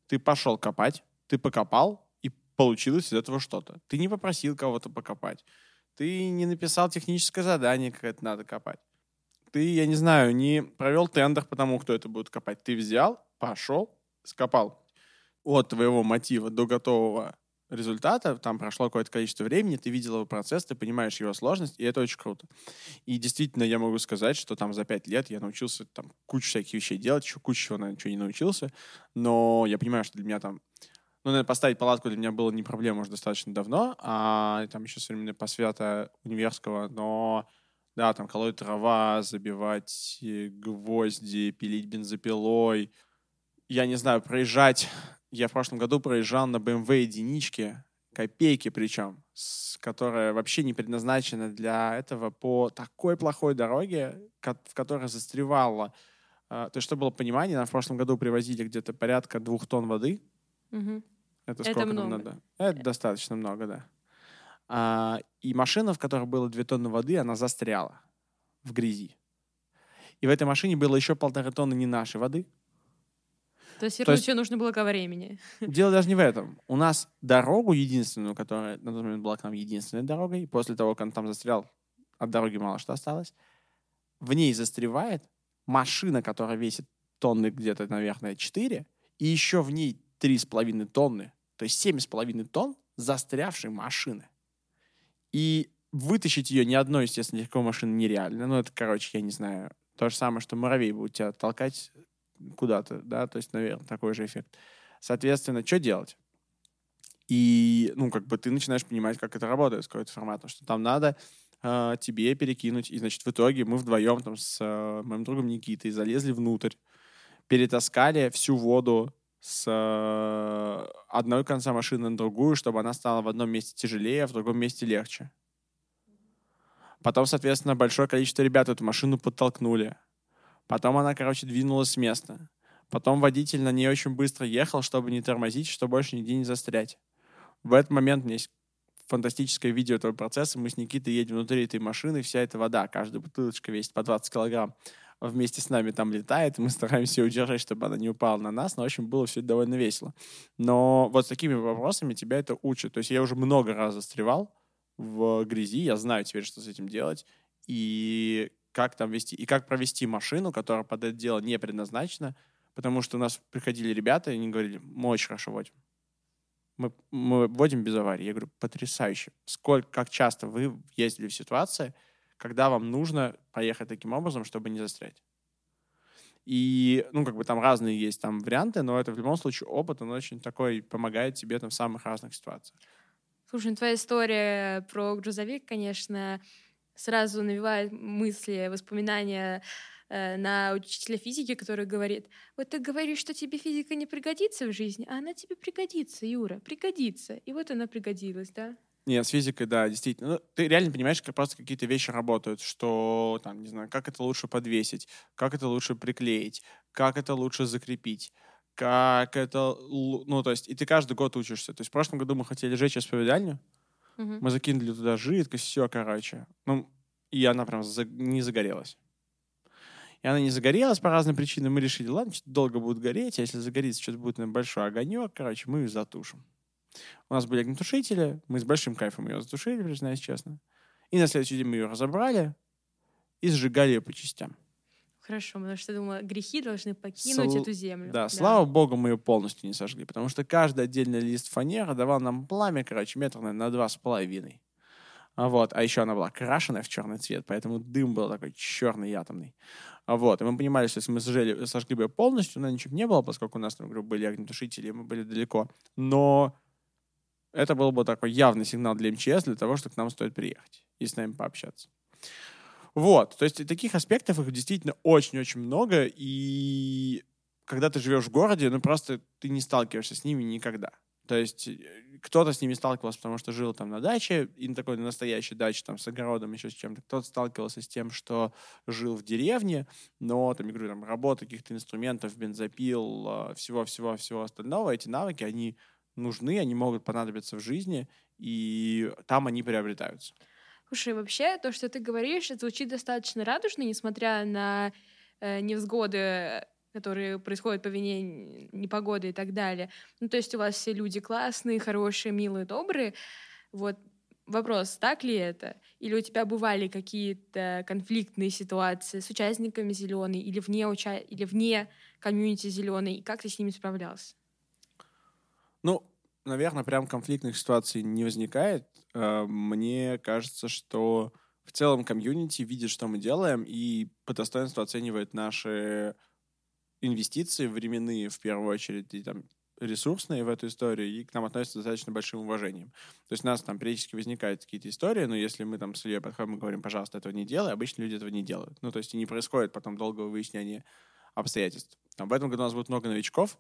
ты пошел копать, ты покопал, и получилось из этого что-то. Ты не попросил кого-то покопать. Ты не написал техническое задание, как это надо копать. Ты, я не знаю, не провел тендер по тому, кто это будет копать. Ты взял, пошел, скопал от твоего мотива до готового результата, там прошло какое-то количество времени, ты видел его процесс, ты понимаешь его сложность, и это очень круто. И действительно, я могу сказать, что там за пять лет я научился там кучу всяких вещей делать, еще кучу всего, наверное, ничего не научился, но я понимаю, что для меня там ну, наверное, поставить палатку для меня было не проблема уже достаточно давно, а там еще со времени посвята универского, но да, там колоть трава, забивать э, гвозди, пилить бензопилой, я не знаю, проезжать я в прошлом году проезжал на BMW единичке, копейки причем, которая вообще не предназначена для этого по такой плохой дороге, в которой застревала. А, то есть, чтобы было понимание, нам в прошлом году привозили где-то порядка двух тонн воды. Угу. Это сколько Это нам много. надо? Это достаточно много, да. А, и машина, в которой было две тонны воды, она застряла в грязи. И в этой машине было еще полторы тонны не нашей воды, То есть ее нужно было ко времени. Дело даже не в этом. У нас дорогу единственную, которая на тот момент была к нам единственной дорогой, после того, как он там застрял, от дороги мало что осталось, в ней застревает машина, которая весит тонны где-то, наверное, 4, и еще в ней 3,5 тонны, то есть 7,5 тонн застрявшей машины. И вытащить ее ни одной, естественно, легковой машины нереально. Ну, это, короче, я не знаю, то же самое, что муравей будет тебя толкать куда-то, да, то есть, наверное, такой же эффект. Соответственно, что делать? И, ну, как бы ты начинаешь понимать, как это работает с какой-то форматом, что там надо э, тебе перекинуть. И, значит, в итоге мы вдвоем там с э, моим другом Никитой залезли внутрь, перетаскали всю воду с э, одной конца машины на другую, чтобы она стала в одном месте тяжелее, а в другом месте легче. Потом, соответственно, большое количество ребят эту машину подтолкнули. Потом она, короче, двинулась с места. Потом водитель на ней очень быстро ехал, чтобы не тормозить, чтобы больше нигде не застрять. В этот момент у меня есть фантастическое видео этого процесса. Мы с Никитой едем внутри этой машины, вся эта вода, каждая бутылочка весит по 20 килограмм. Вместе с нами там летает, мы стараемся ее удержать, чтобы она не упала на нас, но, в общем, было все довольно весело. Но вот с такими вопросами тебя это учат. То есть я уже много раз застревал в грязи, я знаю теперь, что с этим делать, и как там вести, и как провести машину, которая под это дело не предназначена, потому что у нас приходили ребята, и они говорили, мы очень хорошо водим. Мы, мы водим без аварии. Я говорю, потрясающе. Сколько, как часто вы ездили в ситуации, когда вам нужно поехать таким образом, чтобы не застрять? И, ну, как бы там разные есть там варианты, но это в любом случае опыт, он очень такой помогает тебе там в самых разных ситуациях. Слушай, ну твоя история про грузовик, конечно, сразу навевает мысли, воспоминания э, на учителя физики, который говорит, вот ты говоришь, что тебе физика не пригодится в жизни, а она тебе пригодится, Юра, пригодится. И вот она пригодилась, да? Нет, с физикой, да, действительно. Ну, ты реально понимаешь, как просто какие-то вещи работают, что, там, не знаю, как это лучше подвесить, как это лучше приклеить, как это лучше закрепить, как это... Ну, то есть, и ты каждый год учишься. То есть в прошлом году мы хотели жечь исповедальню, Мы закинули туда жидкость, все, короче. Ну, и она прям за- не загорелась. И она не загорелась по разным причинам. Мы решили, ладно, что долго будет гореть, а если загорится, что-то будет на большой огонек, короче, мы ее затушим. У нас были огнетушители, мы с большим кайфом ее затушили, признаюсь честно. И на следующий день мы ее разобрали и сжигали ее по частям. Хорошо, потому что я думала, грехи должны покинуть Сл- эту землю. Да, слава богу, мы ее полностью не сожгли, потому что каждый отдельный лист фанеры давал нам пламя, короче, метр наверное, на два с половиной. А Вот. А еще она была крашеная в черный цвет, поэтому дым был такой черный, атомный. А Вот. И мы понимали, что если мы сожгли, сожгли бы ее полностью, на ничего не было, поскольку у нас, там, говорю, были огнетушители, и мы были далеко. Но это был бы такой явный сигнал для МЧС для того, что к нам стоит приехать и с нами пообщаться. Вот, то есть таких аспектов их действительно очень-очень много, и когда ты живешь в городе, ну просто ты не сталкиваешься с ними никогда. То есть э, кто-то с ними сталкивался, потому что жил там на даче, и на такой настоящей даче, там, с огородом, еще с чем-то. Кто-то сталкивался с тем, что жил в деревне, но, там, я говорю, там, работа каких-то инструментов, бензопил, а, всего-всего-всего остального, эти навыки, они нужны, они могут понадобиться в жизни, и там они приобретаются. Слушай, вообще, то, что ты говоришь, звучит достаточно радужно, несмотря на э, невзгоды, которые происходят по вине непогоды и так далее. Ну, то есть у вас все люди классные, хорошие, милые, добрые. Вот вопрос, так ли это? Или у тебя бывали какие-то конфликтные ситуации с участниками зеленой или вне, уча... или вне комьюнити зеленой, и как ты с ними справлялся? Ну, наверное, прям конфликтных ситуаций не возникает. Э, Мне кажется, что в целом комьюнити видит, что мы делаем, и по достоинству оценивает наши инвестиции временные, в первую очередь, и там ресурсные в эту историю, и к нам относятся достаточно большим уважением. То есть у нас там периодически возникают какие-то истории, но если мы там с Ильей подходим и говорим, пожалуйста, этого не делай, обычно люди этого не делают. Ну, то есть и не происходит потом долгого выяснения обстоятельств. Там, в этом году у нас будет много новичков,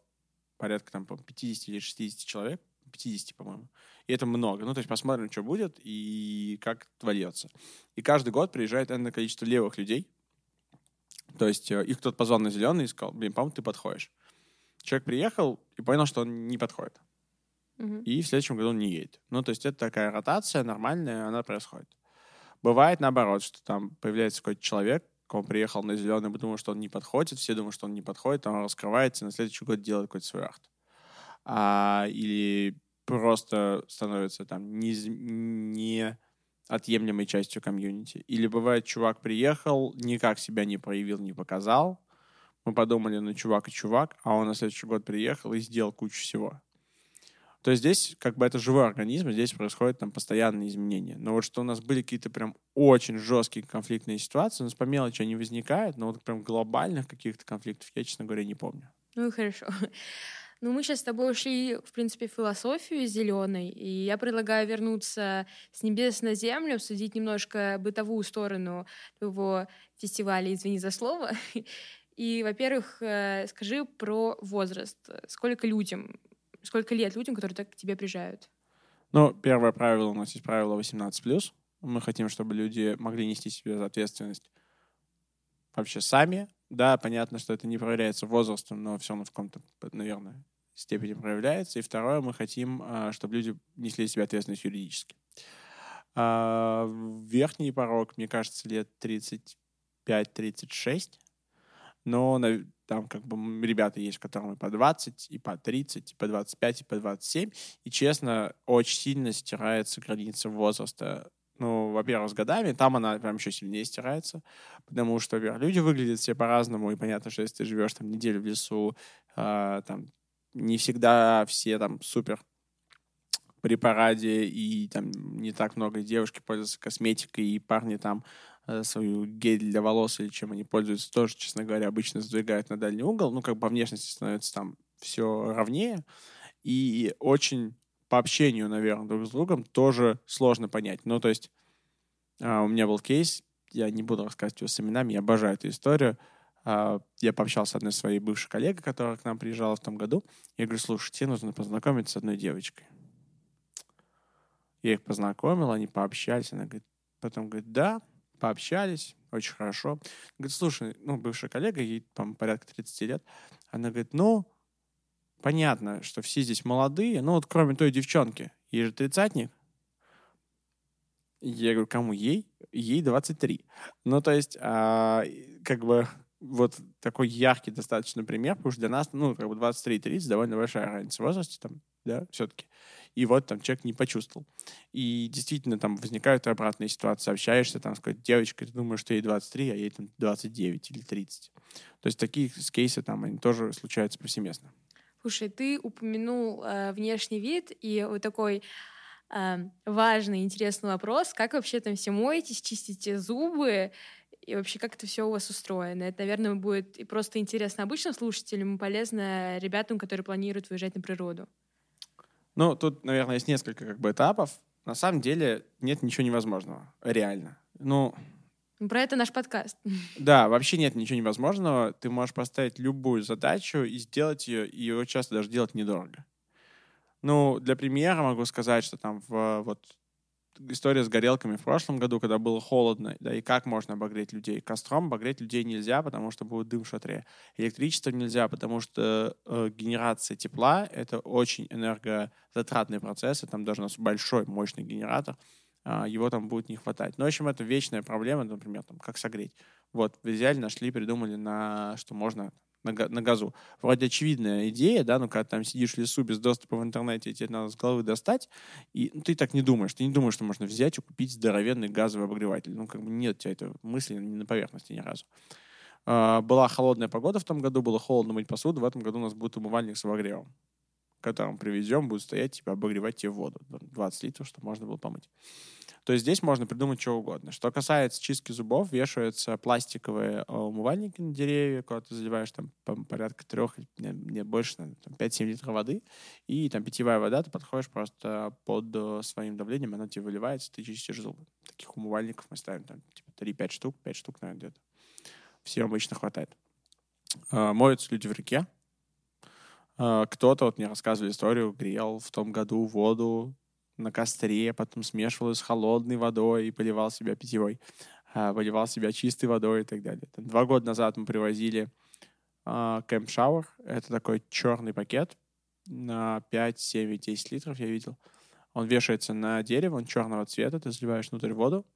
порядка там по 50 или 60 человек, 50, по-моему. И это много. Ну, то есть посмотрим, что будет и как вольется. И каждый год приезжает энное количество левых людей. То есть э, их кто-то позвал на зеленый и сказал, блин, по-моему, ты подходишь. Человек приехал и понял, что он не подходит. Мгм. И в следующем году он не едет. Ну, то есть это такая ротация нормальная, она происходит. Бывает наоборот, что там появляется какой-то человек, он приехал на зеленый, думаем, что он не подходит, все думают, что он не подходит, он раскрывается, и на следующий год делает какой-то свой арт. А, или просто становится там не, не отъемлемой частью комьюнити. Или бывает, чувак приехал, никак себя не проявил, не показал. Мы подумали, ну, чувак и чувак, а он на следующий год приехал и сделал кучу всего. То есть здесь как бы это живой организм, здесь происходят там постоянные изменения. Но вот что у нас были какие-то прям очень жесткие конфликтные ситуации, у нас по мелочи они возникают, но вот прям глобальных каких-то конфликтов я, честно говоря, не помню. Ну хорошо. Ну, мы сейчас с тобой ушли, в принципе, в философию зеленой, и я предлагаю вернуться с небес на землю, обсудить немножко бытовую сторону твоего фестиваля, извини за слово. И, во-первых, э, скажи про возраст. Сколько людям, сколько лет людям, которые так к тебе приезжают? Ну, первое правило у нас есть правило 18+. Мы хотим, чтобы люди могли нести себе ответственность вообще сами. Да, понятно, что это не проверяется возрастом, но все равно в каком-то, наверное, степени проявляется. И второе, мы хотим, а, чтобы люди несли себе ответственность юридически. А, Верхний порог, мне кажется, лет 35-36. Но там как бы ребята есть, которым и по 20, и по 30, и по 25, и по 27. И, честно, очень сильно стирается граница возраста. Ну, во-первых, с годами, там она прям еще сильнее стирается, потому что, во-первых, люди выглядят все по-разному, и понятно, что если ты живешь там неделю в лесу, а, там не всегда все там супер при параде, и там не так много девушки пользуются косметикой, и парни там э, свою гель для волос или чем они пользуются, тоже, честно говоря, обычно сдвигают на дальний угол. Ну, как по внешности становится там все ровнее. И очень по общению, наверное, друг с другом тоже сложно понять. Ну, то есть а, у меня был кейс, я не буду рассказывать его с именами, я обожаю эту историю. А, Я пообщался с одной своей бывшей коллегой, которая к нам приезжала в том году. Я говорю, слушай, тебе нужно познакомиться с одной девочкой. Я их познакомил, они пообщались. Она говорит, потом говорит, да, пообщались, очень хорошо. Говорит, слушай, ну, бывшая коллега, ей, по порядка 30 лет. Она говорит, ну, понятно, что все здесь молодые, ну, вот кроме той девчонки, ей же тридцатник. Я говорю, кому ей? Ей 23. Ну, то есть, а, как бы вот такой яркий достаточно пример, потому что для нас, ну, как бы 23-30 довольно большая разница в возрасте, там, да, все-таки. И вот там человек не почувствовал. И действительно там возникают обратные ситуации. Общаешься там с какой-то девочкой, ты думаешь, что ей 23, а ей там 29 или 30. То есть такие кейсы там, они тоже случаются повсеместно. Слушай, ты упомянул э, внешний вид и вот такой э, важный, интересный вопрос, как вообще там все моетесь, чистите зубы, и вообще как это все у вас устроено. Это, наверное, будет и просто интересно обычным слушателям, и полезно ребятам, которые планируют выезжать на природу. Ну, тут, наверное, есть несколько как бы этапов. На самом деле нет ничего невозможного. Реально. Ну, про это наш подкаст. Да, вообще нет ничего невозможного. Ты можешь поставить любую задачу и сделать ее, и ее часто даже делать недорого. Ну, для примера могу сказать, что там в вот история с горелками в прошлом году, когда было холодно, да, и как можно обогреть людей. Костром обогреть людей нельзя, потому что будет дым в шатре. Электричество нельзя, потому что э, генерация тепла — это очень энергозатратный процесс, и там должен быть большой, мощный генератор, э, его там будет не хватать. Но, в общем, это вечная проблема, например, там, как согреть. Вот, взяли, нашли, придумали, на что можно на, на газу. Вроде очевидная идея, да, ну, когда там сидишь в лесу без доступа в интернете, и тебе надо с головы достать, и ну, ты так не думаешь. Ты не думаешь, что можно взять и купить здоровенный газовый обогреватель. Ну, как бы нет у тебя этой мысли не на поверхности ни разу. А, была холодная погода в том году, было холодно мыть посуду. В этом году у нас будет умывальник с обогревом, которым привезем, будет стоять, типа, обогревать тебе воду. 20 литров, чтобы можно было помыть. То есть здесь можно придумать что угодно. Что касается чистки зубов, вешаются пластиковые а, умывальники на деревья, куда ты заливаешь там порядка трех, не, не больше, там, 5-7 литров воды, и там питьевая вода, ты подходишь просто под э, своим давлением, она тебе выливается, ты чистишь зубы. Таких умывальников мы ставим там типа 3-5 штук, 5 штук, наверное, где-то. Всем обычно хватает. А, моются люди в реке. А, кто-то, вот мне рассказывали историю, грел в том году воду на костре, потом смешивал с холодной водой и поливал себя питьевой, а, поливал себя чистой водой и так далее. Там, два года назад мы привозили а, Camp Shower. Это такой черный пакет на 5, 7 10 литров, я видел. Он вешается на дерево, он черного цвета, ты заливаешь внутрь воду.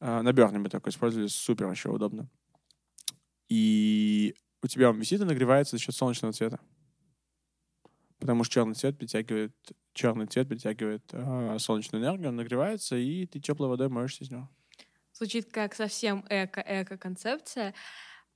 На Берне мы такой использовали, супер вообще удобно. И у тебя он висит и нагревается за счет солнечного цвета. Потому что черный цвет притягивает черный цвет притягивает э, солнечную энергию, он нагревается, и ты теплой водой моешься из него. Звучит как совсем эко-эко-концепция.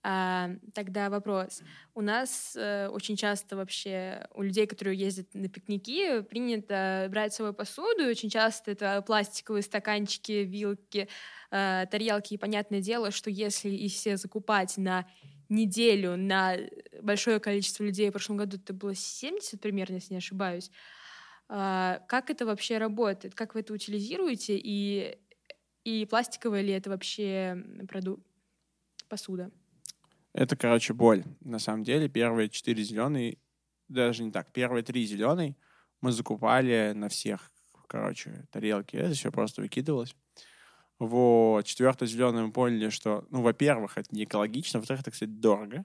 А, тогда вопрос. У нас э, очень часто вообще у людей, которые ездят на пикники, принято брать с собой посуду, и очень часто это пластиковые стаканчики, вилки, э, тарелки. И понятное дело, что если их все закупать на неделю на большое количество людей, в прошлом году это было 70 примерно, если не ошибаюсь, а, как это вообще работает? Как вы это утилизируете? И, и пластиковая ли это вообще продукт, посуда? Это, короче, боль. На самом деле, первые четыре зеленые, даже не так, первые три зеленые мы закупали на всех, короче, тарелки. Это все просто выкидывалось. Вот. Четвертое зеленое мы поняли, что, ну, во-первых, это не экологично, во-вторых, это, кстати, дорого.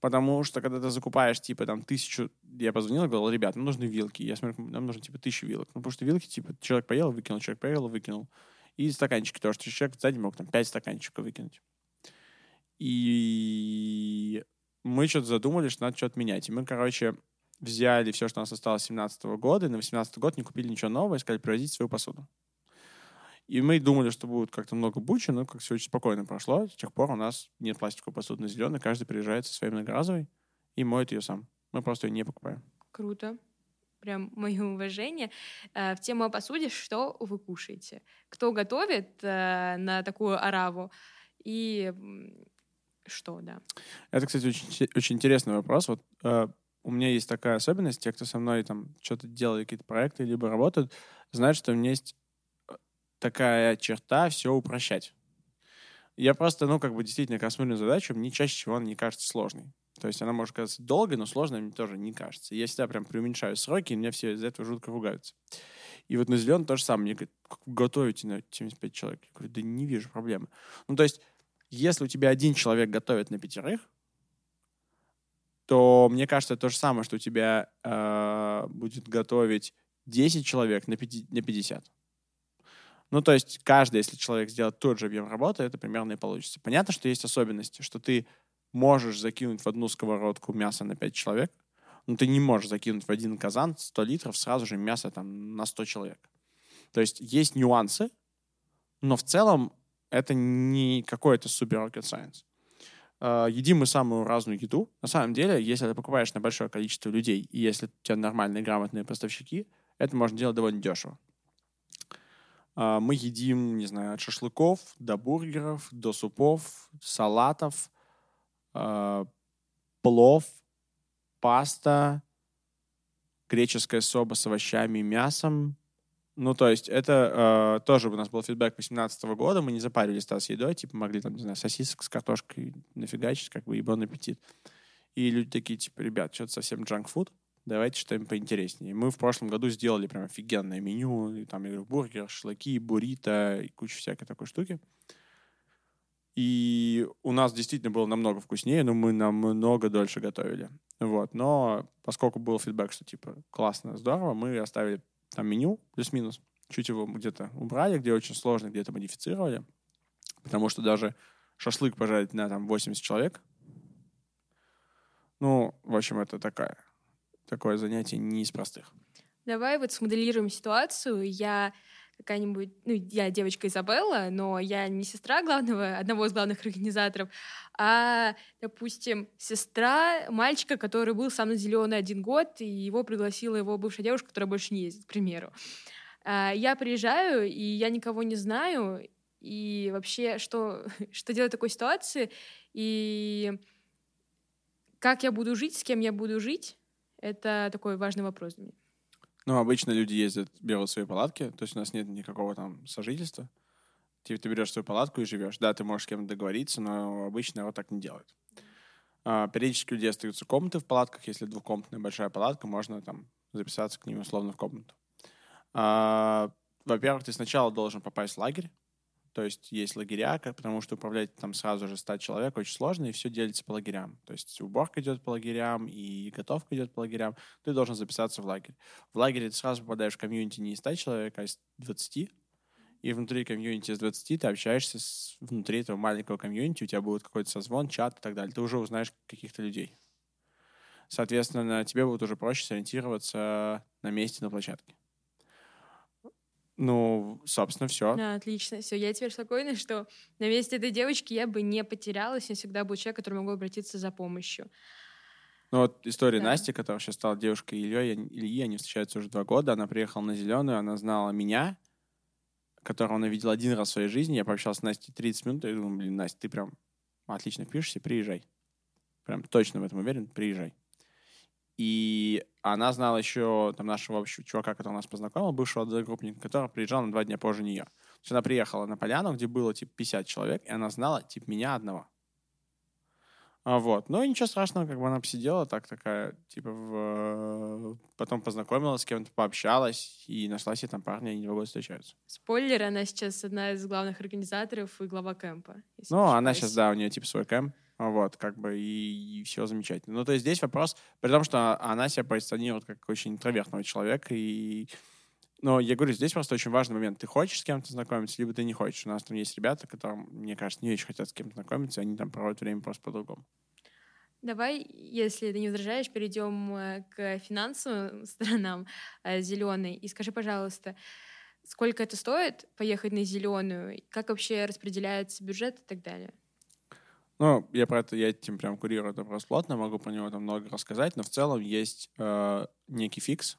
Потому что, когда ты закупаешь, типа, там, тысячу... Я позвонил и говорил, ребят, нам нужны вилки. Я смотрю, нам нужно, типа, тысячу вилок. Ну, потому что вилки, типа, человек поел, выкинул, человек поел, выкинул. И стаканчики тоже. Человек сзади мог, там, пять стаканчиков выкинуть. И мы что-то задумали, что надо что-то менять. И мы, короче, взяли все, что у нас осталось с 17 года, и на 18 год не купили ничего нового, и сказали, привозите свою посуду. И мы думали, что будет как-то много бучи, но как все очень спокойно прошло. С тех пор у нас нет пластиковой посуды на зеленый. Каждый приезжает со своей многоразовой и моет ее сам. Мы просто ее не покупаем. Круто. Прям мое уважение. Э, в тему о посуде, что вы кушаете? Кто готовит э, на такую араву? И что, да? Это, кстати, очень, очень интересный вопрос. Вот э, у меня есть такая особенность. Те, кто со мной там что-то делает, какие-то проекты, либо работают, знают, что у меня есть такая черта все упрощать. Я просто, ну, как бы действительно, на задачу, мне чаще всего она не кажется сложной. То есть она может казаться долгой, но сложной мне тоже не кажется. Я всегда прям преуменьшаю сроки, и меня все из-за этого жутко ругаются. И вот на зеленый то же самое. Мне говорят, готовите на 75 человек? Я говорю, да не вижу проблемы. Ну, то есть, если у тебя один человек готовит на пятерых, то мне кажется, то же самое, что у тебя э, будет готовить 10 человек на 50. Ну, то есть каждый, если человек сделает тот же объем работы, это примерно и получится. Понятно, что есть особенности, что ты можешь закинуть в одну сковородку мясо на 5 человек, но ты не можешь закинуть в один казан 100 литров сразу же мясо там на 100 человек. То есть есть нюансы, но в целом это не какой-то супер rocket science. Uh, едим мы самую разную еду. На самом деле, если ты покупаешь на большое количество людей, и если у тебя нормальные, грамотные поставщики, это можно делать довольно дешево. Uh, мы едим, не знаю, от шашлыков до бургеров, до супов, салатов, uh, плов, паста, греческая соба с овощами и мясом, ну, то есть это э, тоже у нас был фидбэк 2018 года, мы не запарились с едой, типа могли там, не знаю, сосисок с картошкой нафигачить, как бы, ебан аппетит. И люди такие, типа, ребят, что-то совсем джанк фуд, давайте что-нибудь поинтереснее. Мы в прошлом году сделали прям офигенное меню, и, там, я говорю, бургер, шашлыки, буррито и куча всякой такой штуки. И у нас действительно было намного вкуснее, но мы намного дольше готовили. Вот. Но поскольку был фидбэк, что типа классно, здорово, мы оставили там меню, плюс-минус. Чуть его где-то убрали, где очень сложно, где-то модифицировали. Потому что даже шашлык пожарить на там 80 человек. Ну, в общем, это такая, такое занятие не из простых. Давай вот смоделируем ситуацию. Я какая-нибудь, ну, я девочка Изабелла, но я не сестра главного, одного из главных организаторов, а, допустим, сестра мальчика, который был сам на зеленый один год, и его пригласила его бывшая девушка, которая больше не ездит, к примеру. А, я приезжаю, и я никого не знаю, и вообще, что, что делать в такой ситуации, и как я буду жить, с кем я буду жить, это такой важный вопрос для меня. Ну, обычно люди ездят, берут свои палатки, то есть у нас нет никакого там сожительства. Типа ты берешь свою палатку и живешь. Да, ты можешь с кем-то договориться, но обычно его так не делают. А, периодически у людей остаются комнаты в палатках. Если двухкомнатная большая палатка, можно там записаться к ним условно в комнату. А, во-первых, ты сначала должен попасть в лагерь, то есть есть лагеря, потому что управлять там сразу же 100 человек очень сложно, и все делится по лагерям. То есть уборка идет по лагерям, и готовка идет по лагерям. Ты должен записаться в лагерь. В лагере ты сразу попадаешь в комьюнити не из 100 человек, а из 20. И внутри комьюнити из 20 ты общаешься с, внутри этого маленького комьюнити, у тебя будет какой-то созвон, чат и так далее. Ты уже узнаешь каких-то людей. Соответственно, тебе будет уже проще сориентироваться на месте, на площадке. Ну, собственно, все. Да, отлично. Все, я теперь спокойна, что на месте этой девочки я бы не потерялась. Я всегда был человек, к которому могу обратиться за помощью. Ну вот история да. Насти, которая сейчас стала девушкой Ильей, Ильи, они встречаются уже два года. Она приехала на Зеленую, она знала меня, которого она видела один раз в своей жизни. Я пообщался с Настей 30 минут, и думаю, блин, Настя, ты прям отлично пишешься, приезжай. Прям точно в этом уверен, приезжай. И она знала еще там нашего общего чувака, который нас познакомил, бывшего одногруппника, который приезжал на два дня позже нее. То есть она приехала на поляну, где было типа 50 человек, и она знала типа меня одного. А, вот. Ну, ничего страшного, как бы она посидела так такая, типа, в... потом познакомилась с кем-то, пообщалась и нашла себе там парня, и они два года встречаются. Спойлер, она сейчас одна из главных организаторов и глава кемпа. Ну, она сейчас, да, у нее типа свой кемп. Вот, как бы, и, и все замечательно. Ну, то есть здесь вопрос, при том, что она себя позиционирует как очень интровертного человека, и но я говорю, здесь просто очень важный момент. Ты хочешь с кем-то знакомиться, либо ты не хочешь. У нас там есть ребята, которые, мне кажется, не очень хотят с кем-то знакомиться, они там проводят время просто по-другому. Давай, если ты не возражаешь, перейдем э, к финансовым сторонам э, зеленой. И скажи, пожалуйста, сколько это стоит поехать на зеленую, как вообще распределяется бюджет и так далее? Ну, я про это, я этим прям курирую это просто плотно, могу про него там много рассказать, но в целом есть э, некий фикс.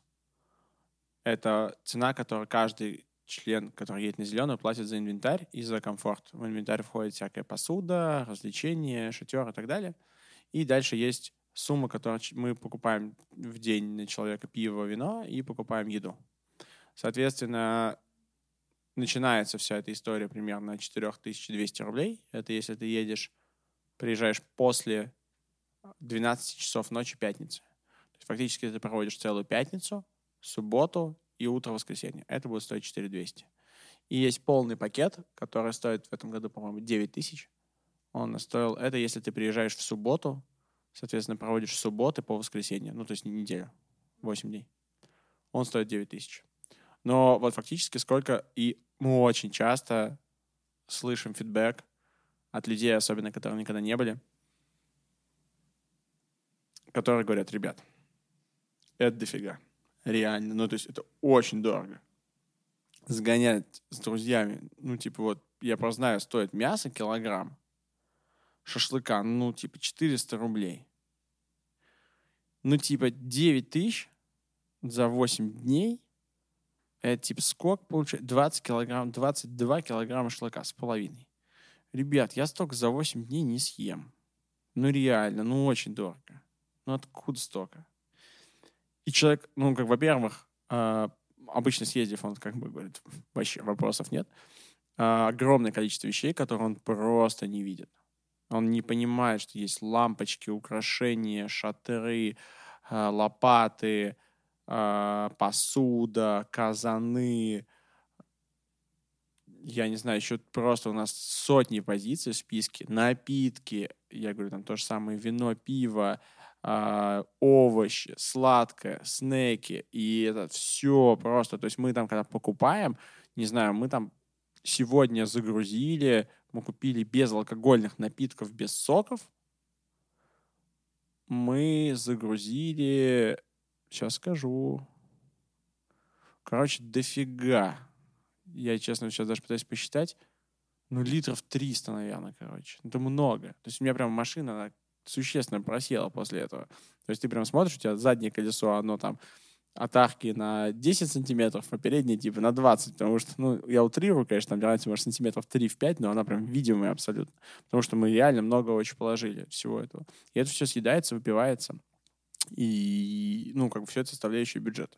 Это цена, которую каждый член, который едет на зеленую, платит за инвентарь и за комфорт. В инвентарь входит всякая посуда, развлечения, шатер и так далее. И дальше есть сумма, которую мы покупаем в день на человека пиво, вино и покупаем еду. Соответственно, начинается вся эта история примерно на 4200 рублей. Это если ты едешь приезжаешь после 12 часов ночи пятницы. То есть фактически ты проводишь целую пятницу, субботу и утро воскресенья. Это будет стоить 4200. И есть полный пакет, который стоит в этом году, по-моему, 9 тысяч. Он стоил... Это если ты приезжаешь в субботу, соответственно, проводишь субботы по воскресенье, ну, то есть неделю, 8 дней. Он стоит 9 тысяч. Но вот фактически сколько... И мы очень часто слышим фидбэк от людей, особенно которые никогда не были, которые говорят, ребят, это дофига. Реально. Ну, то есть это очень дорого. Сгонять с друзьями, ну, типа вот, я просто знаю, стоит мясо килограмм, шашлыка, ну, типа 400 рублей. Ну, типа 9 тысяч за 8 дней, это типа сколько получается? 20 килограмм, 22 килограмма шашлыка с половиной. Ребят, я столько за 8 дней не съем. Ну, реально, ну, очень дорого. Ну, откуда столько? И человек, ну, как, во-первых, э, обычно съездив, он как бы говорит, вообще вопросов нет. Э, огромное количество вещей, которые он просто не видит. Он не понимает, что есть лампочки, украшения, шатры, э, лопаты, посуда, казаны. Я не знаю, еще просто у нас сотни позиций в списке. Напитки, я говорю, там то же самое вино, пиво, э, овощи, сладкое, снеки, и это все просто. То есть мы там, когда покупаем, не знаю, мы там сегодня загрузили, мы купили безалкогольных напитков без соков, мы загрузили, сейчас скажу, короче, дофига. Я, честно, сейчас даже пытаюсь посчитать, ну, литров 300, наверное, короче. Это много. То есть у меня прям машина, она существенно просела после этого. То есть ты прям смотришь, у тебя заднее колесо, оно там от арки на 10 сантиметров, а переднее типа на 20, потому что, ну, я утрирую, конечно, там разница, может, сантиметров 3 в 5, но она прям видимая абсолютно, потому что мы реально много очень положили всего этого. И это все съедается, выпивается, и, ну, как бы все это составляющее бюджет.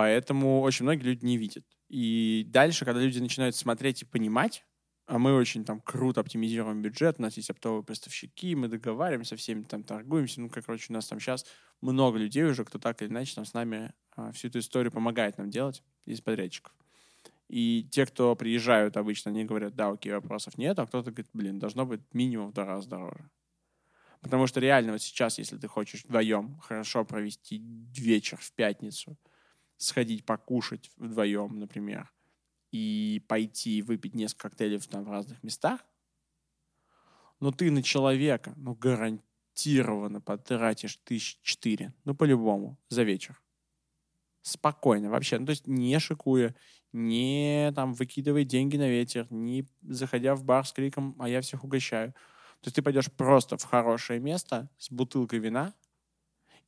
Поэтому очень многие люди не видят. И дальше, когда люди начинают смотреть и понимать, а мы очень там круто оптимизируем бюджет, у нас есть оптовые поставщики, мы договариваемся, всеми там торгуемся, ну, как, короче, у нас там сейчас много людей уже, кто так или иначе там с нами а, всю эту историю помогает нам делать из подрядчиков. И те, кто приезжают обычно, они говорят, да, окей, вопросов нет, а кто-то говорит, блин, должно быть минимум в два раза дороже. Потому что реально вот сейчас, если ты хочешь вдвоем хорошо провести вечер в пятницу, сходить покушать вдвоем, например, и пойти выпить несколько коктейлей там, в разных местах, но ты на человека, ну, гарантированно потратишь тысяч четыре, ну, по-любому, за вечер. Спокойно вообще, ну, то есть не шикуя, не там выкидывая деньги на ветер, не заходя в бар с криком «а я всех угощаю». То есть ты пойдешь просто в хорошее место с бутылкой вина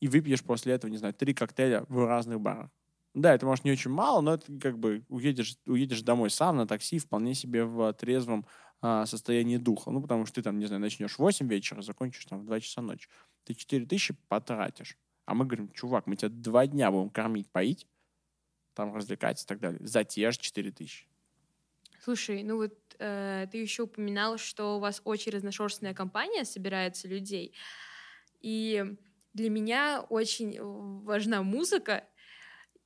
и выпьешь после этого, не знаю, три коктейля в разных барах. Да, это может не очень мало, но это как бы уедешь, уедешь домой сам на такси вполне себе в трезвом а, состоянии духа. Ну, потому что ты там, не знаю, начнешь в 8 вечера, закончишь там в 2 часа ночи. Ты 4 тысячи потратишь. А мы говорим, чувак, мы тебя два дня будем кормить, поить, там развлекать и так далее. За те же 4 тысячи. Слушай, ну вот э, ты еще упоминал, что у вас очень разношерстная компания собирается людей. И для меня очень важна музыка,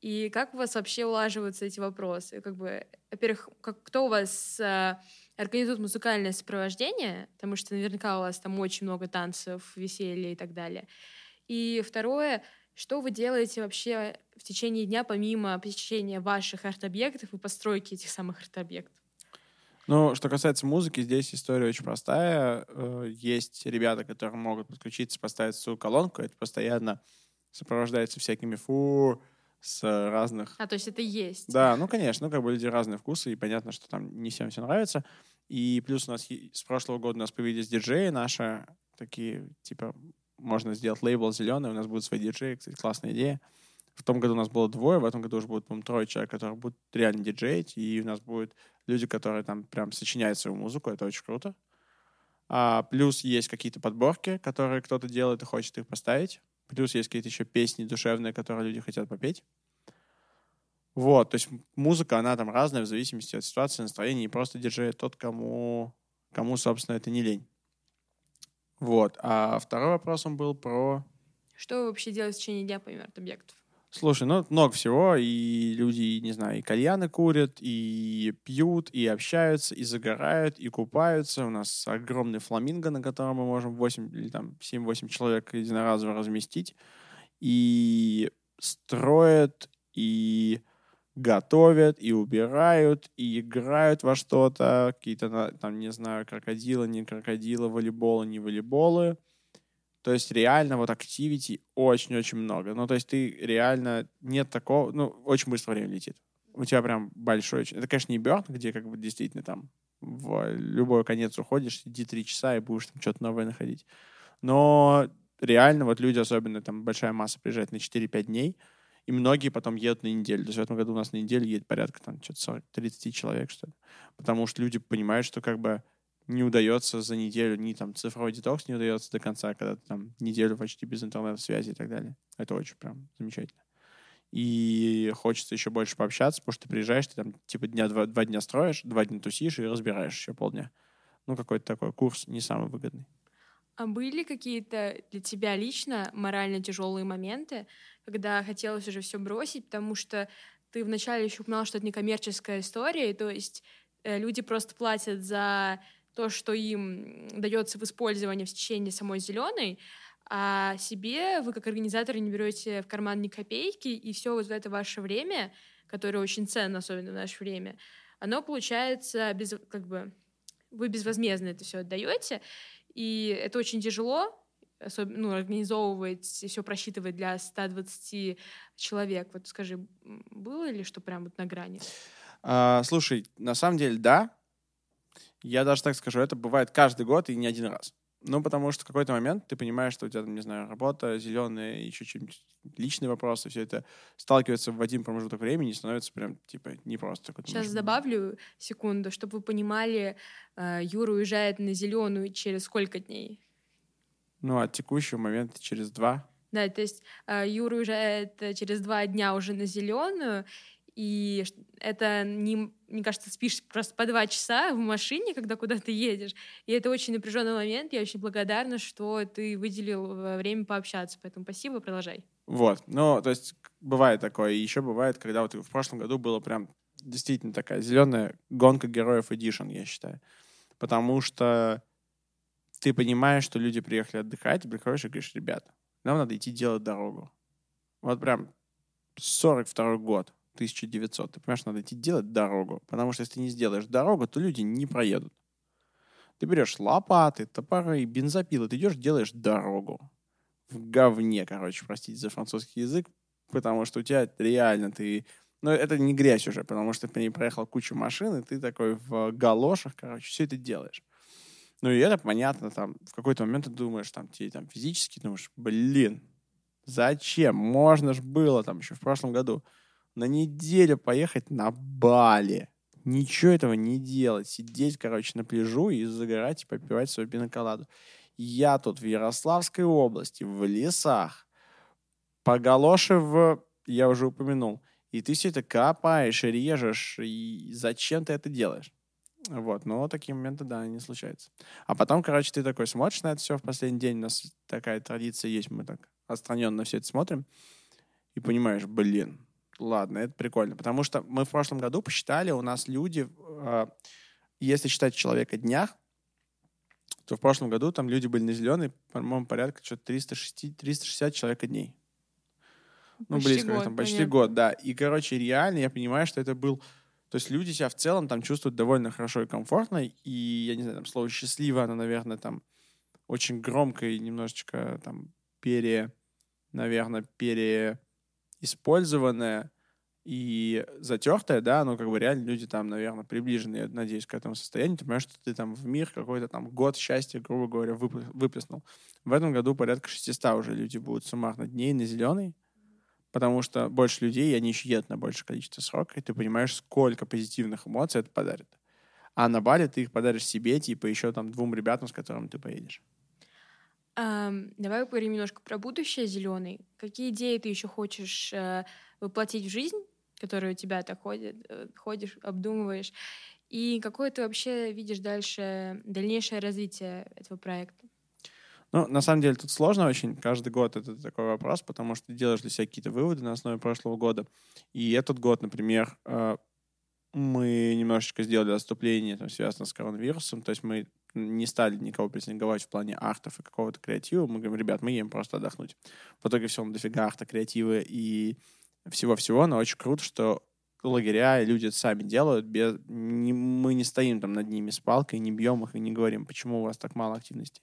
и как у вас вообще улаживаются эти вопросы? Как бы, во-первых, как, кто у вас э, организует музыкальное сопровождение, потому что наверняка у вас там очень много танцев, веселья и так далее. И второе, что вы делаете вообще в течение дня, помимо посещения ваших арт-объектов и постройки этих самых арт-объектов? Ну, что касается музыки, здесь история очень простая. Э, есть ребята, которые могут подключиться, поставить свою колонку. Это постоянно сопровождается всякими фу, с разных... А, то есть это есть? Да, ну, конечно, ну, как бы люди разные вкусы, и понятно, что там не всем все нравится. И плюс у нас с прошлого года у нас появились диджеи наши, такие, типа, можно сделать лейбл зеленый, у нас будут свои диджеи, кстати, классная идея. В том году у нас было двое, в этом году уже будет, по трое человек, которые будут реально диджеить, и у нас будут люди, которые там прям сочиняют свою музыку, это очень круто. А, плюс есть какие-то подборки, которые кто-то делает и хочет их поставить. Плюс есть какие-то еще песни душевные, которые люди хотят попеть. Вот, то есть музыка, она там разная в зависимости от ситуации, настроения, и просто диджей тот, кому, кому, собственно, это не лень. Вот. А второй вопрос он был про... Что вы вообще делаете в течение дня помимо арт-объектов? Слушай, ну много всего, и люди, не знаю, и кальяны курят, и пьют, и общаются, и загорают, и купаются. У нас огромный фламинго, на котором мы можем 8 или там 7-8 человек единоразово разместить. И строят, и готовят, и убирают, и играют во что-то, какие-то, там, не знаю, крокодилы, не крокодилы, волейболы, не волейболы. То есть реально вот активити очень-очень много. Ну, то есть ты реально нет такого... Ну, очень быстро время летит. У тебя прям большой... Это, конечно, не Бёрн, где как бы действительно там в любой конец уходишь, сиди три часа и будешь там что-то новое находить. Но реально вот люди, особенно там большая масса приезжает на 4-5 дней, и многие потом едут на неделю. То есть в этом году у нас на неделю едет порядка там что-то 30 человек, что ли. Потому что люди понимают, что как бы не удается за неделю, ни там цифровой детокс не удается до конца, когда ты там неделю почти без интернет-связи и так далее. Это очень прям замечательно. И хочется еще больше пообщаться, потому что ты приезжаешь, ты там типа дня два, два дня строишь, два дня тусишь и разбираешь еще полдня. Ну, какой-то такой курс не самый выгодный. А были какие-то для тебя лично морально тяжелые моменты, когда хотелось уже все бросить, потому что ты вначале еще упоминал, что это не коммерческая история, то есть э, люди просто платят за то, что им дается в использовании в течение самой зеленой, а себе вы как организаторы не берете в карман ни копейки, и все вот это ваше время, которое очень ценно, особенно в наше время, оно получается без, как бы вы безвозмездно это все отдаете, и это очень тяжело, особенно, ну, организовывать и все просчитывать для 120 человек. Вот скажи, было ли что прям вот на грани? А, слушай, на самом деле, да, я даже так скажу, это бывает каждый год и не один раз. Ну, потому что в какой-то момент ты понимаешь, что у тебя, там, не знаю, работа, зеленая, еще что-нибудь, личные вопросы, все это сталкивается в один промежуток времени и становится прям, типа, непросто. Сейчас добавлю секунду, чтобы вы понимали, э, Юра уезжает на зеленую через сколько дней? Ну, от текущего момента через два. Да, то есть э, Юра уезжает э, через два дня уже на зеленую, и это не, мне кажется, спишь просто по два часа в машине, когда куда ты едешь, и это очень напряженный момент, я очень благодарна, что ты выделил время пообщаться, поэтому спасибо, продолжай. Вот, ну, то есть бывает такое, и еще бывает, когда вот в прошлом году было прям действительно такая зеленая гонка героев Edition, я считаю, потому что ты понимаешь, что люди приехали отдыхать, ты приходишь и говоришь, ребята, нам надо идти делать дорогу. Вот прям 42 год. 1900. Ты понимаешь, надо идти делать дорогу. Потому что если ты не сделаешь дорогу, то люди не проедут. Ты берешь лопаты, топоры, бензопилы, ты идешь, делаешь дорогу. В говне, короче, простите за французский язык, потому что у тебя реально ты... Ну, это не грязь уже, потому что по ней проехал кучу машин, и ты такой в галошах, короче, все это делаешь. Ну, и это понятно, там, в какой-то момент ты думаешь, там, тебе там физически думаешь, блин, зачем? Можно ж было там еще в прошлом году на неделю поехать на Бали. Ничего этого не делать. Сидеть, короче, на пляжу и загорать и попивать свою пиноколаду. Я тут в Ярославской области, в лесах, по галоше в... Я уже упомянул. И ты все это копаешь, режешь. И зачем ты это делаешь? Вот, но такие моменты, да, не случаются. А потом, короче, ты такой смотришь на это все в последний день. У нас такая традиция есть, мы так отстраненно все это смотрим. И понимаешь, блин, ладно, это прикольно. Потому что мы в прошлом году посчитали, у нас люди, э, если считать человека днях, то в прошлом году там люди были на зеленой, по-моему, порядка что-то 360, 360 человека дней. Ну, почти близко, год, там, почти понятно. год, да. И, короче, реально я понимаю, что это был... То есть люди себя в целом там чувствуют довольно хорошо и комфортно, и, я не знаю, там слово «счастливо», оно, наверное, там очень громко и немножечко там пере... Наверное, пере использованное и затертое, да, но как бы реально люди там, наверное, приближены, я надеюсь, к этому состоянию. Ты понимаешь, что ты там в мир какой-то там год счастья, грубо говоря, выплеснул. В этом году порядка 600 уже люди будут суммарно дней на зеленый, потому что больше людей, и они еще едут на большее количество срока, и ты понимаешь, сколько позитивных эмоций это подарит. А на Бали ты их подаришь себе, типа, еще там двум ребятам, с которыми ты поедешь. Um, давай поговорим немножко про будущее зеленый. Какие идеи ты еще хочешь uh, воплотить в жизнь, которые у тебя так ходят, uh, ходишь, обдумываешь? И какое ты вообще видишь дальше, дальнейшее развитие этого проекта? Ну, на самом деле, тут сложно очень. Каждый год это такой вопрос, потому что ты делаешь для себя какие-то выводы на основе прошлого года. И этот год, например, uh, мы немножечко сделали отступление, там, связанное с коронавирусом. То есть мы не стали никого прессинговать в плане артов и какого-то креатива. Мы говорим, ребят, мы едем просто отдохнуть. В итоге все, дофига арта, креатива и всего-всего, но очень круто, что лагеря, и люди это сами делают. Без, не, мы не стоим там над ними с палкой, не бьем их и не говорим, почему у вас так мало активности.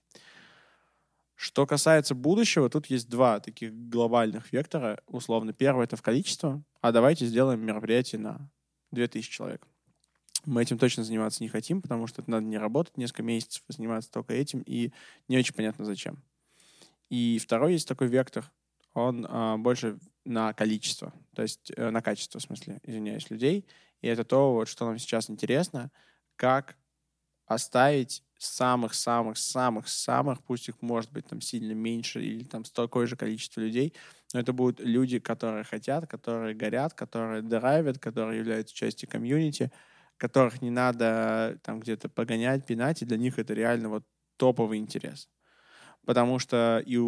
Что касается будущего, тут есть два таких глобальных вектора. Условно, первый — это в количество, а давайте сделаем мероприятие на 2000 человек. Мы этим точно заниматься не хотим, потому что это надо не работать несколько месяцев, а заниматься только этим, и не очень понятно зачем. И второй есть такой вектор, он а, больше на количество, то есть э, на качество, в смысле, извиняюсь, людей. И это то, вот, что нам сейчас интересно, как оставить самых-самых-самых-самых, пусть их может быть там сильно меньше или там такое же количество людей, но это будут люди, которые хотят, которые горят, которые драйвят, которые являются частью комьюнити, которых не надо там где-то погонять, пинать, и для них это реально вот топовый интерес. Потому что и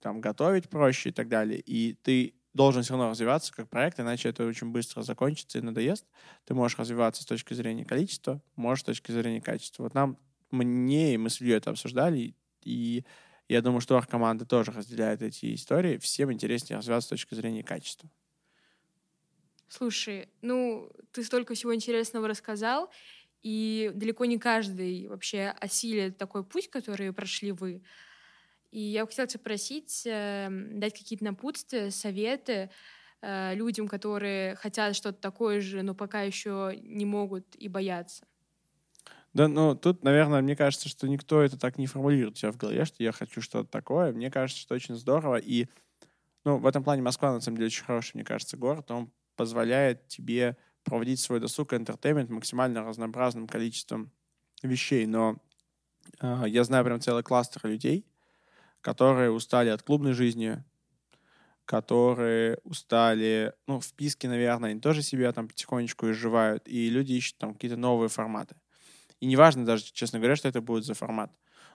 там готовить проще и так далее, и ты должен все равно развиваться как проект, иначе это очень быстро закончится и надоест. Ты можешь развиваться с точки зрения количества, можешь с точки зрения качества. Вот нам, мне и мы с Ильей это обсуждали, и я думаю, что команда тоже разделяет эти истории. Всем интереснее развиваться с точки зрения качества. Слушай, ну, ты столько всего интересного рассказал, и далеко не каждый вообще осилит такой путь, который прошли вы. И я хотела тебя спросить, э, дать какие-то напутствия, советы э, людям, которые хотят что-то такое же, но пока еще не могут и боятся. Да, ну тут, наверное, мне кажется, что никто это так не формулирует у себя в голове, что я хочу что-то такое. Мне кажется, что очень здорово. И ну, в этом плане Москва, на самом деле, очень хороший, мне кажется, город. Он позволяет тебе проводить свой досуг и интертеймент максимально разнообразным количеством вещей. Но э, я знаю прям целый кластер людей, которые устали от клубной жизни, которые устали, ну, в писке, наверное, они тоже себя там потихонечку изживают, и люди ищут там какие-то новые форматы. И неважно даже, честно говоря, что это будет за формат.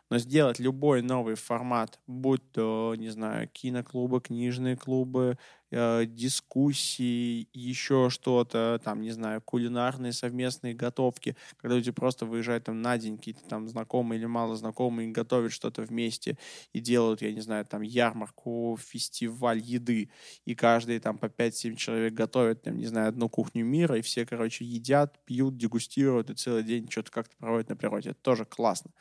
Но сделать любой новый формат, будь то, не знаю, киноклубы, книжные клубы, э, дискуссии, еще что-то, там, не знаю, кулинарные совместные готовки, когда люди просто выезжают там на день, какие-то там знакомые или мало знакомые, готовят что-то вместе и делают, я не знаю, там ярмарку, фестиваль еды, и каждый там по 5-7 человек готовят, там, не знаю, одну кухню мира, и все, короче, едят, пьют, дегустируют, и целый день что-то как-то проводят на природе. Это тоже классно.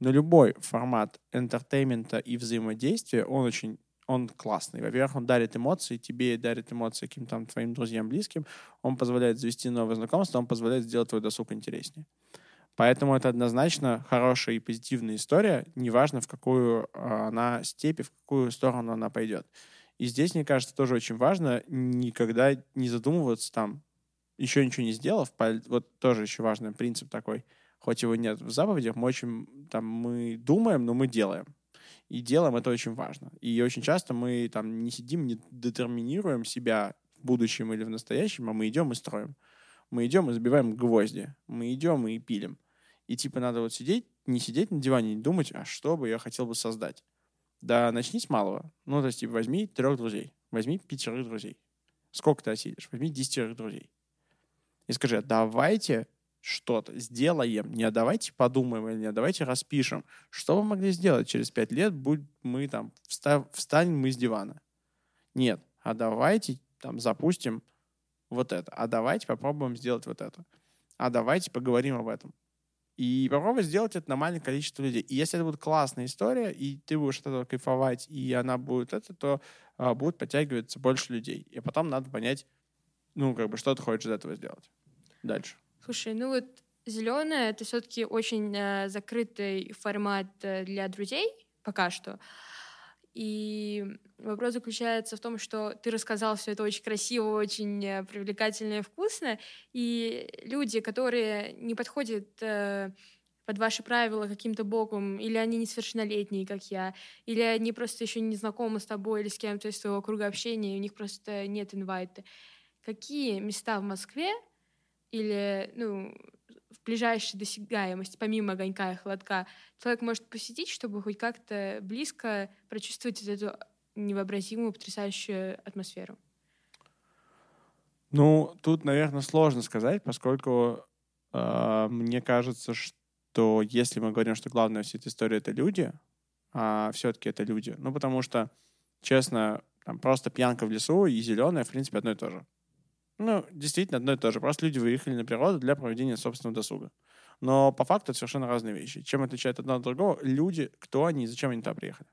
Но любой формат энтертеймента и взаимодействия, он очень он классный. Во-первых, он дарит эмоции, тебе дарит эмоции каким-то твоим друзьям, близким. Он позволяет завести новые знакомства, он позволяет сделать твой досуг интереснее. Поэтому это однозначно хорошая и позитивная история, неважно, в какую а, она степи, в какую сторону она пойдет. И здесь, мне кажется, тоже очень важно никогда не задумываться там, еще ничего не сделав, вот тоже еще важный принцип такой — хоть его нет в заповедях, мы очень там мы думаем, но мы делаем. И делаем это очень важно. И очень часто мы там не сидим, не детерминируем себя в будущем или в настоящем, а мы идем и строим. Мы идем и забиваем гвозди. Мы идем и пилим. И типа надо вот сидеть, не сидеть на диване, не думать, а что бы я хотел бы создать. Да начни с малого. Ну, то есть, типа, возьми трех друзей. Возьми пятерых друзей. Сколько ты осилишь? Возьми десятерых друзей. И скажи, «А давайте что-то сделаем. Не давайте подумаем или не давайте распишем. Что вы могли сделать через пять лет, будь мы там встав, встанем мы с дивана? Нет. А давайте там запустим вот это. А давайте попробуем сделать вот это. А давайте поговорим об этом. И попробуй сделать это на маленькое количество людей. И если это будет классная история, и ты будешь от этого кайфовать, и она будет это, то а, будет подтягиваться больше людей. И потом надо понять, ну, как бы, что ты хочешь из этого сделать. Дальше. Слушай, ну вот зеленая это все-таки очень э, закрытый формат э, для друзей пока что. И вопрос заключается в том, что ты рассказал все это очень красиво, очень э, привлекательно и вкусно. И люди, которые не подходят э, под ваши правила каким-то боком, или они несовершеннолетние, как я, или они просто еще не знакомы с тобой или с кем-то из твоего круга общения, и у них просто нет инвайта. Какие места в Москве или ну, в ближайшей досягаемости, помимо огонька и холодка, человек может посетить, чтобы хоть как-то близко прочувствовать эту невообразимую, потрясающую атмосферу? Ну, тут, наверное, сложно сказать, поскольку э, мне кажется, что если мы говорим, что главное всей этой истории — это люди, а все-таки это люди. Ну, потому что, честно, там просто пьянка в лесу и зеленая, в принципе, одно и то же. Ну, действительно, одно и то же. Просто люди выехали на природу для проведения собственного досуга. Но по факту это совершенно разные вещи. Чем отличает одно от другого? Люди, кто они и зачем они туда приехали.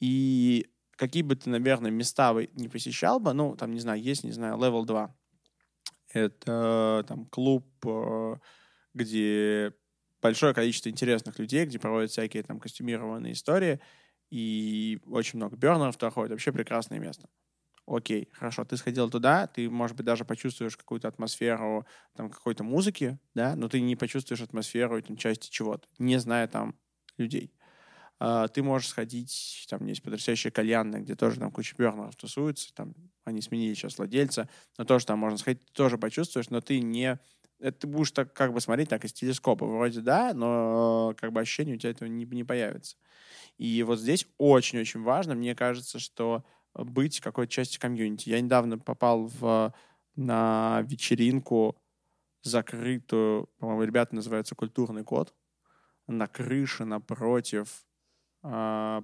И какие бы ты, наверное, места вы не посещал бы, ну, там, не знаю, есть, не знаю, Level 2. Это там клуб, э, где большое количество интересных людей, где проводят всякие там костюмированные истории, и очень много бернеров туда ходит. Вообще прекрасное место. Окей, хорошо, ты сходил туда, ты, может быть, даже почувствуешь какую-то атмосферу там какой-то музыки, да, но ты не почувствуешь атмосферу там, части чего-то, не зная там людей. Uh, ты можешь сходить, там есть потрясающая кальянная, где тоже там куча бернеров тусуются, там они сменили сейчас владельца, но тоже там можно сходить, ты тоже почувствуешь, но ты не... Это ты будешь так как бы смотреть так из телескопа, вроде да, но как бы ощущение у тебя этого не, не появится. И вот здесь очень-очень важно, мне кажется, что быть какой-то частью комьюнити. Я недавно попал в, на вечеринку закрытую, по-моему, ребята называются «Культурный код», на крыше напротив, э,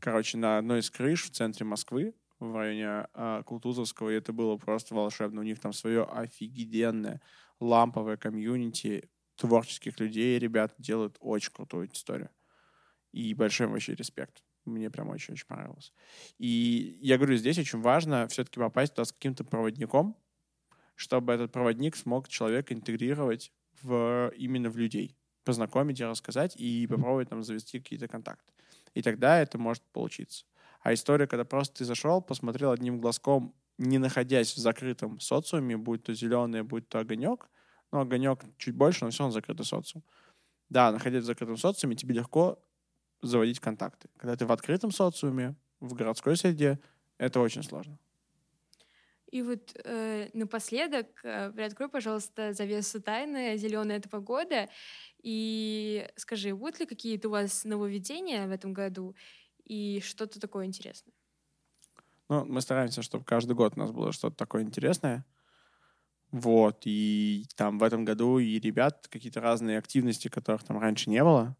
короче, на одной из крыш в центре Москвы, в районе э, и это было просто волшебно. У них там свое офигенное ламповое комьюнити творческих людей, ребята делают очень крутую историю. И большой вообще респект. Мне прям очень-очень понравилось. И я говорю, здесь очень важно все-таки попасть туда с каким-то проводником, чтобы этот проводник смог человека интегрировать в, именно в людей, познакомить и рассказать, и попробовать там завести какие-то контакты. И тогда это может получиться. А история, когда просто ты зашел, посмотрел одним глазком, не находясь в закрытом социуме, будь то зеленый, будь то огонек, ну, огонек чуть больше, но все равно закрытый социум. Да, находясь в закрытом социуме, тебе легко заводить контакты. Когда ты в открытом социуме, в городской среде, это очень сложно. И вот э, напоследок э, приоткрой, пожалуйста, завесу тайны зеленой этого года и скажи, будут ли какие-то у вас нововведения в этом году и что-то такое интересное? Ну, мы стараемся, чтобы каждый год у нас было что-то такое интересное. Вот, и там в этом году и ребят какие-то разные активности, которых там раньше не было.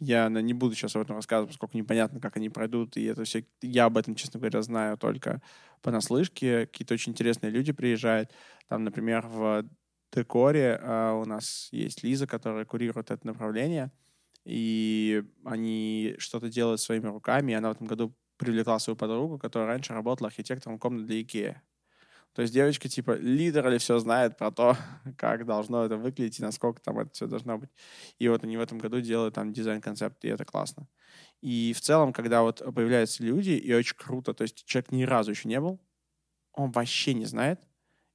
Я не буду сейчас об этом рассказывать, поскольку непонятно, как они пройдут, и это все... Я об этом, честно говоря, знаю только понаслышке. Какие-то очень интересные люди приезжают. Там, например, в декоре uh, у нас есть Лиза, которая курирует это направление, и они что-то делают своими руками, и она в этом году привлекла свою подругу, которая раньше работала архитектором комнат для Икеи. То есть девочка типа лидер или все знает про то, как должно это выглядеть и насколько там это все должно быть. И вот они в этом году делают там дизайн-концепт, и это классно. И в целом, когда вот появляются люди, и очень круто, то есть человек ни разу еще не был, он вообще не знает,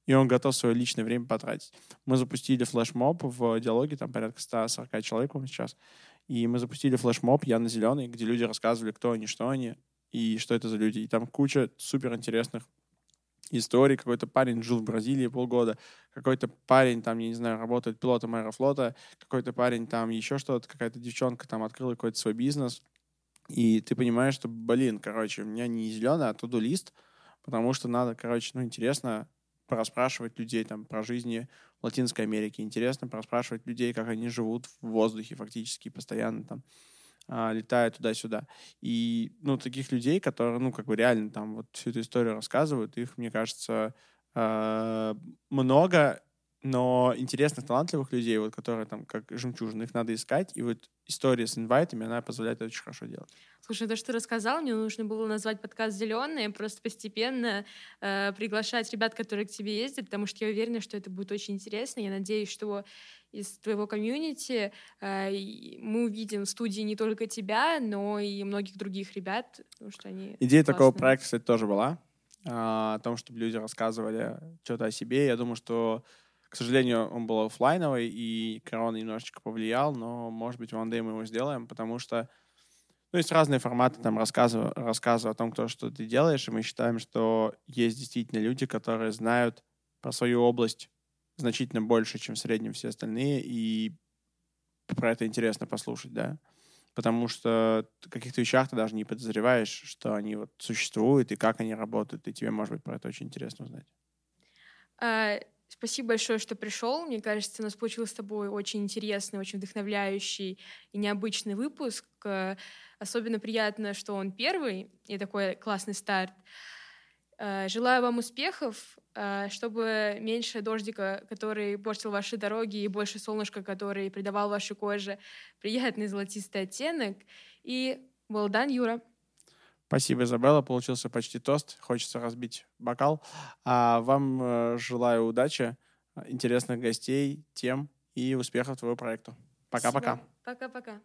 и он готов свое личное время потратить. Мы запустили флешмоб в диалоге, там порядка 140 человек у сейчас, и мы запустили флешмоб «Я на зеленый», где люди рассказывали, кто они, что они, и что это за люди. И там куча супер интересных истории. Какой-то парень жил в Бразилии полгода, какой-то парень там, я не знаю, работает пилотом аэрофлота, какой-то парень там еще что-то, какая-то девчонка там открыла какой-то свой бизнес. И ты понимаешь, что, блин, короче, у меня не зеленый, а туду лист, потому что надо, короче, ну, интересно проспрашивать людей там про жизни в Латинской Америке, интересно проспрашивать людей, как они живут в воздухе фактически постоянно там летая туда-сюда. И, ну, таких людей, которые, ну, как бы реально там вот всю эту историю рассказывают, их, мне кажется, а, много, но интересных, талантливых людей, вот, которые там как жемчужины, их надо искать, и вот история с инвайтами, она позволяет это очень хорошо делать. Слушай, то, что ты рассказал, мне нужно было назвать подкаст «Зеленые», просто постепенно э, приглашать ребят, которые к тебе ездят, потому что я уверена, что это будет очень интересно. Я надеюсь, что из твоего комьюнити э, мы увидим в студии не только тебя, но и многих других ребят, потому что они Идея классные. такого проекта, кстати, тоже была. Э, о том, чтобы люди рассказывали что-то о себе. Я думаю, что к сожалению, он был офлайновый, и корона немножечко повлиял, но, может быть, в One Day мы его сделаем, потому что ну, есть разные форматы там рассказа, рассказа о том, кто что ты делаешь, и мы считаем, что есть действительно люди, которые знают про свою область значительно больше, чем в среднем все остальные, и про это интересно послушать, да. Потому что в каких-то вещах ты даже не подозреваешь, что они вот существуют и как они работают, и тебе, может быть, про это очень интересно узнать. Спасибо большое, что пришел. Мне кажется, у нас получился с тобой очень интересный, очень вдохновляющий и необычный выпуск. Особенно приятно, что он первый и такой классный старт. Э, желаю вам успехов, э, чтобы меньше дождика, который портил ваши дороги, и больше солнышка, который придавал вашей коже приятный золотистый оттенок. И well done, Юра. Спасибо, Изабелла. Получился почти тост. Хочется разбить бокал. А вам э, желаю удачи, интересных гостей, тем и успехов твоему проекту. Пока-пока. Пока-пока.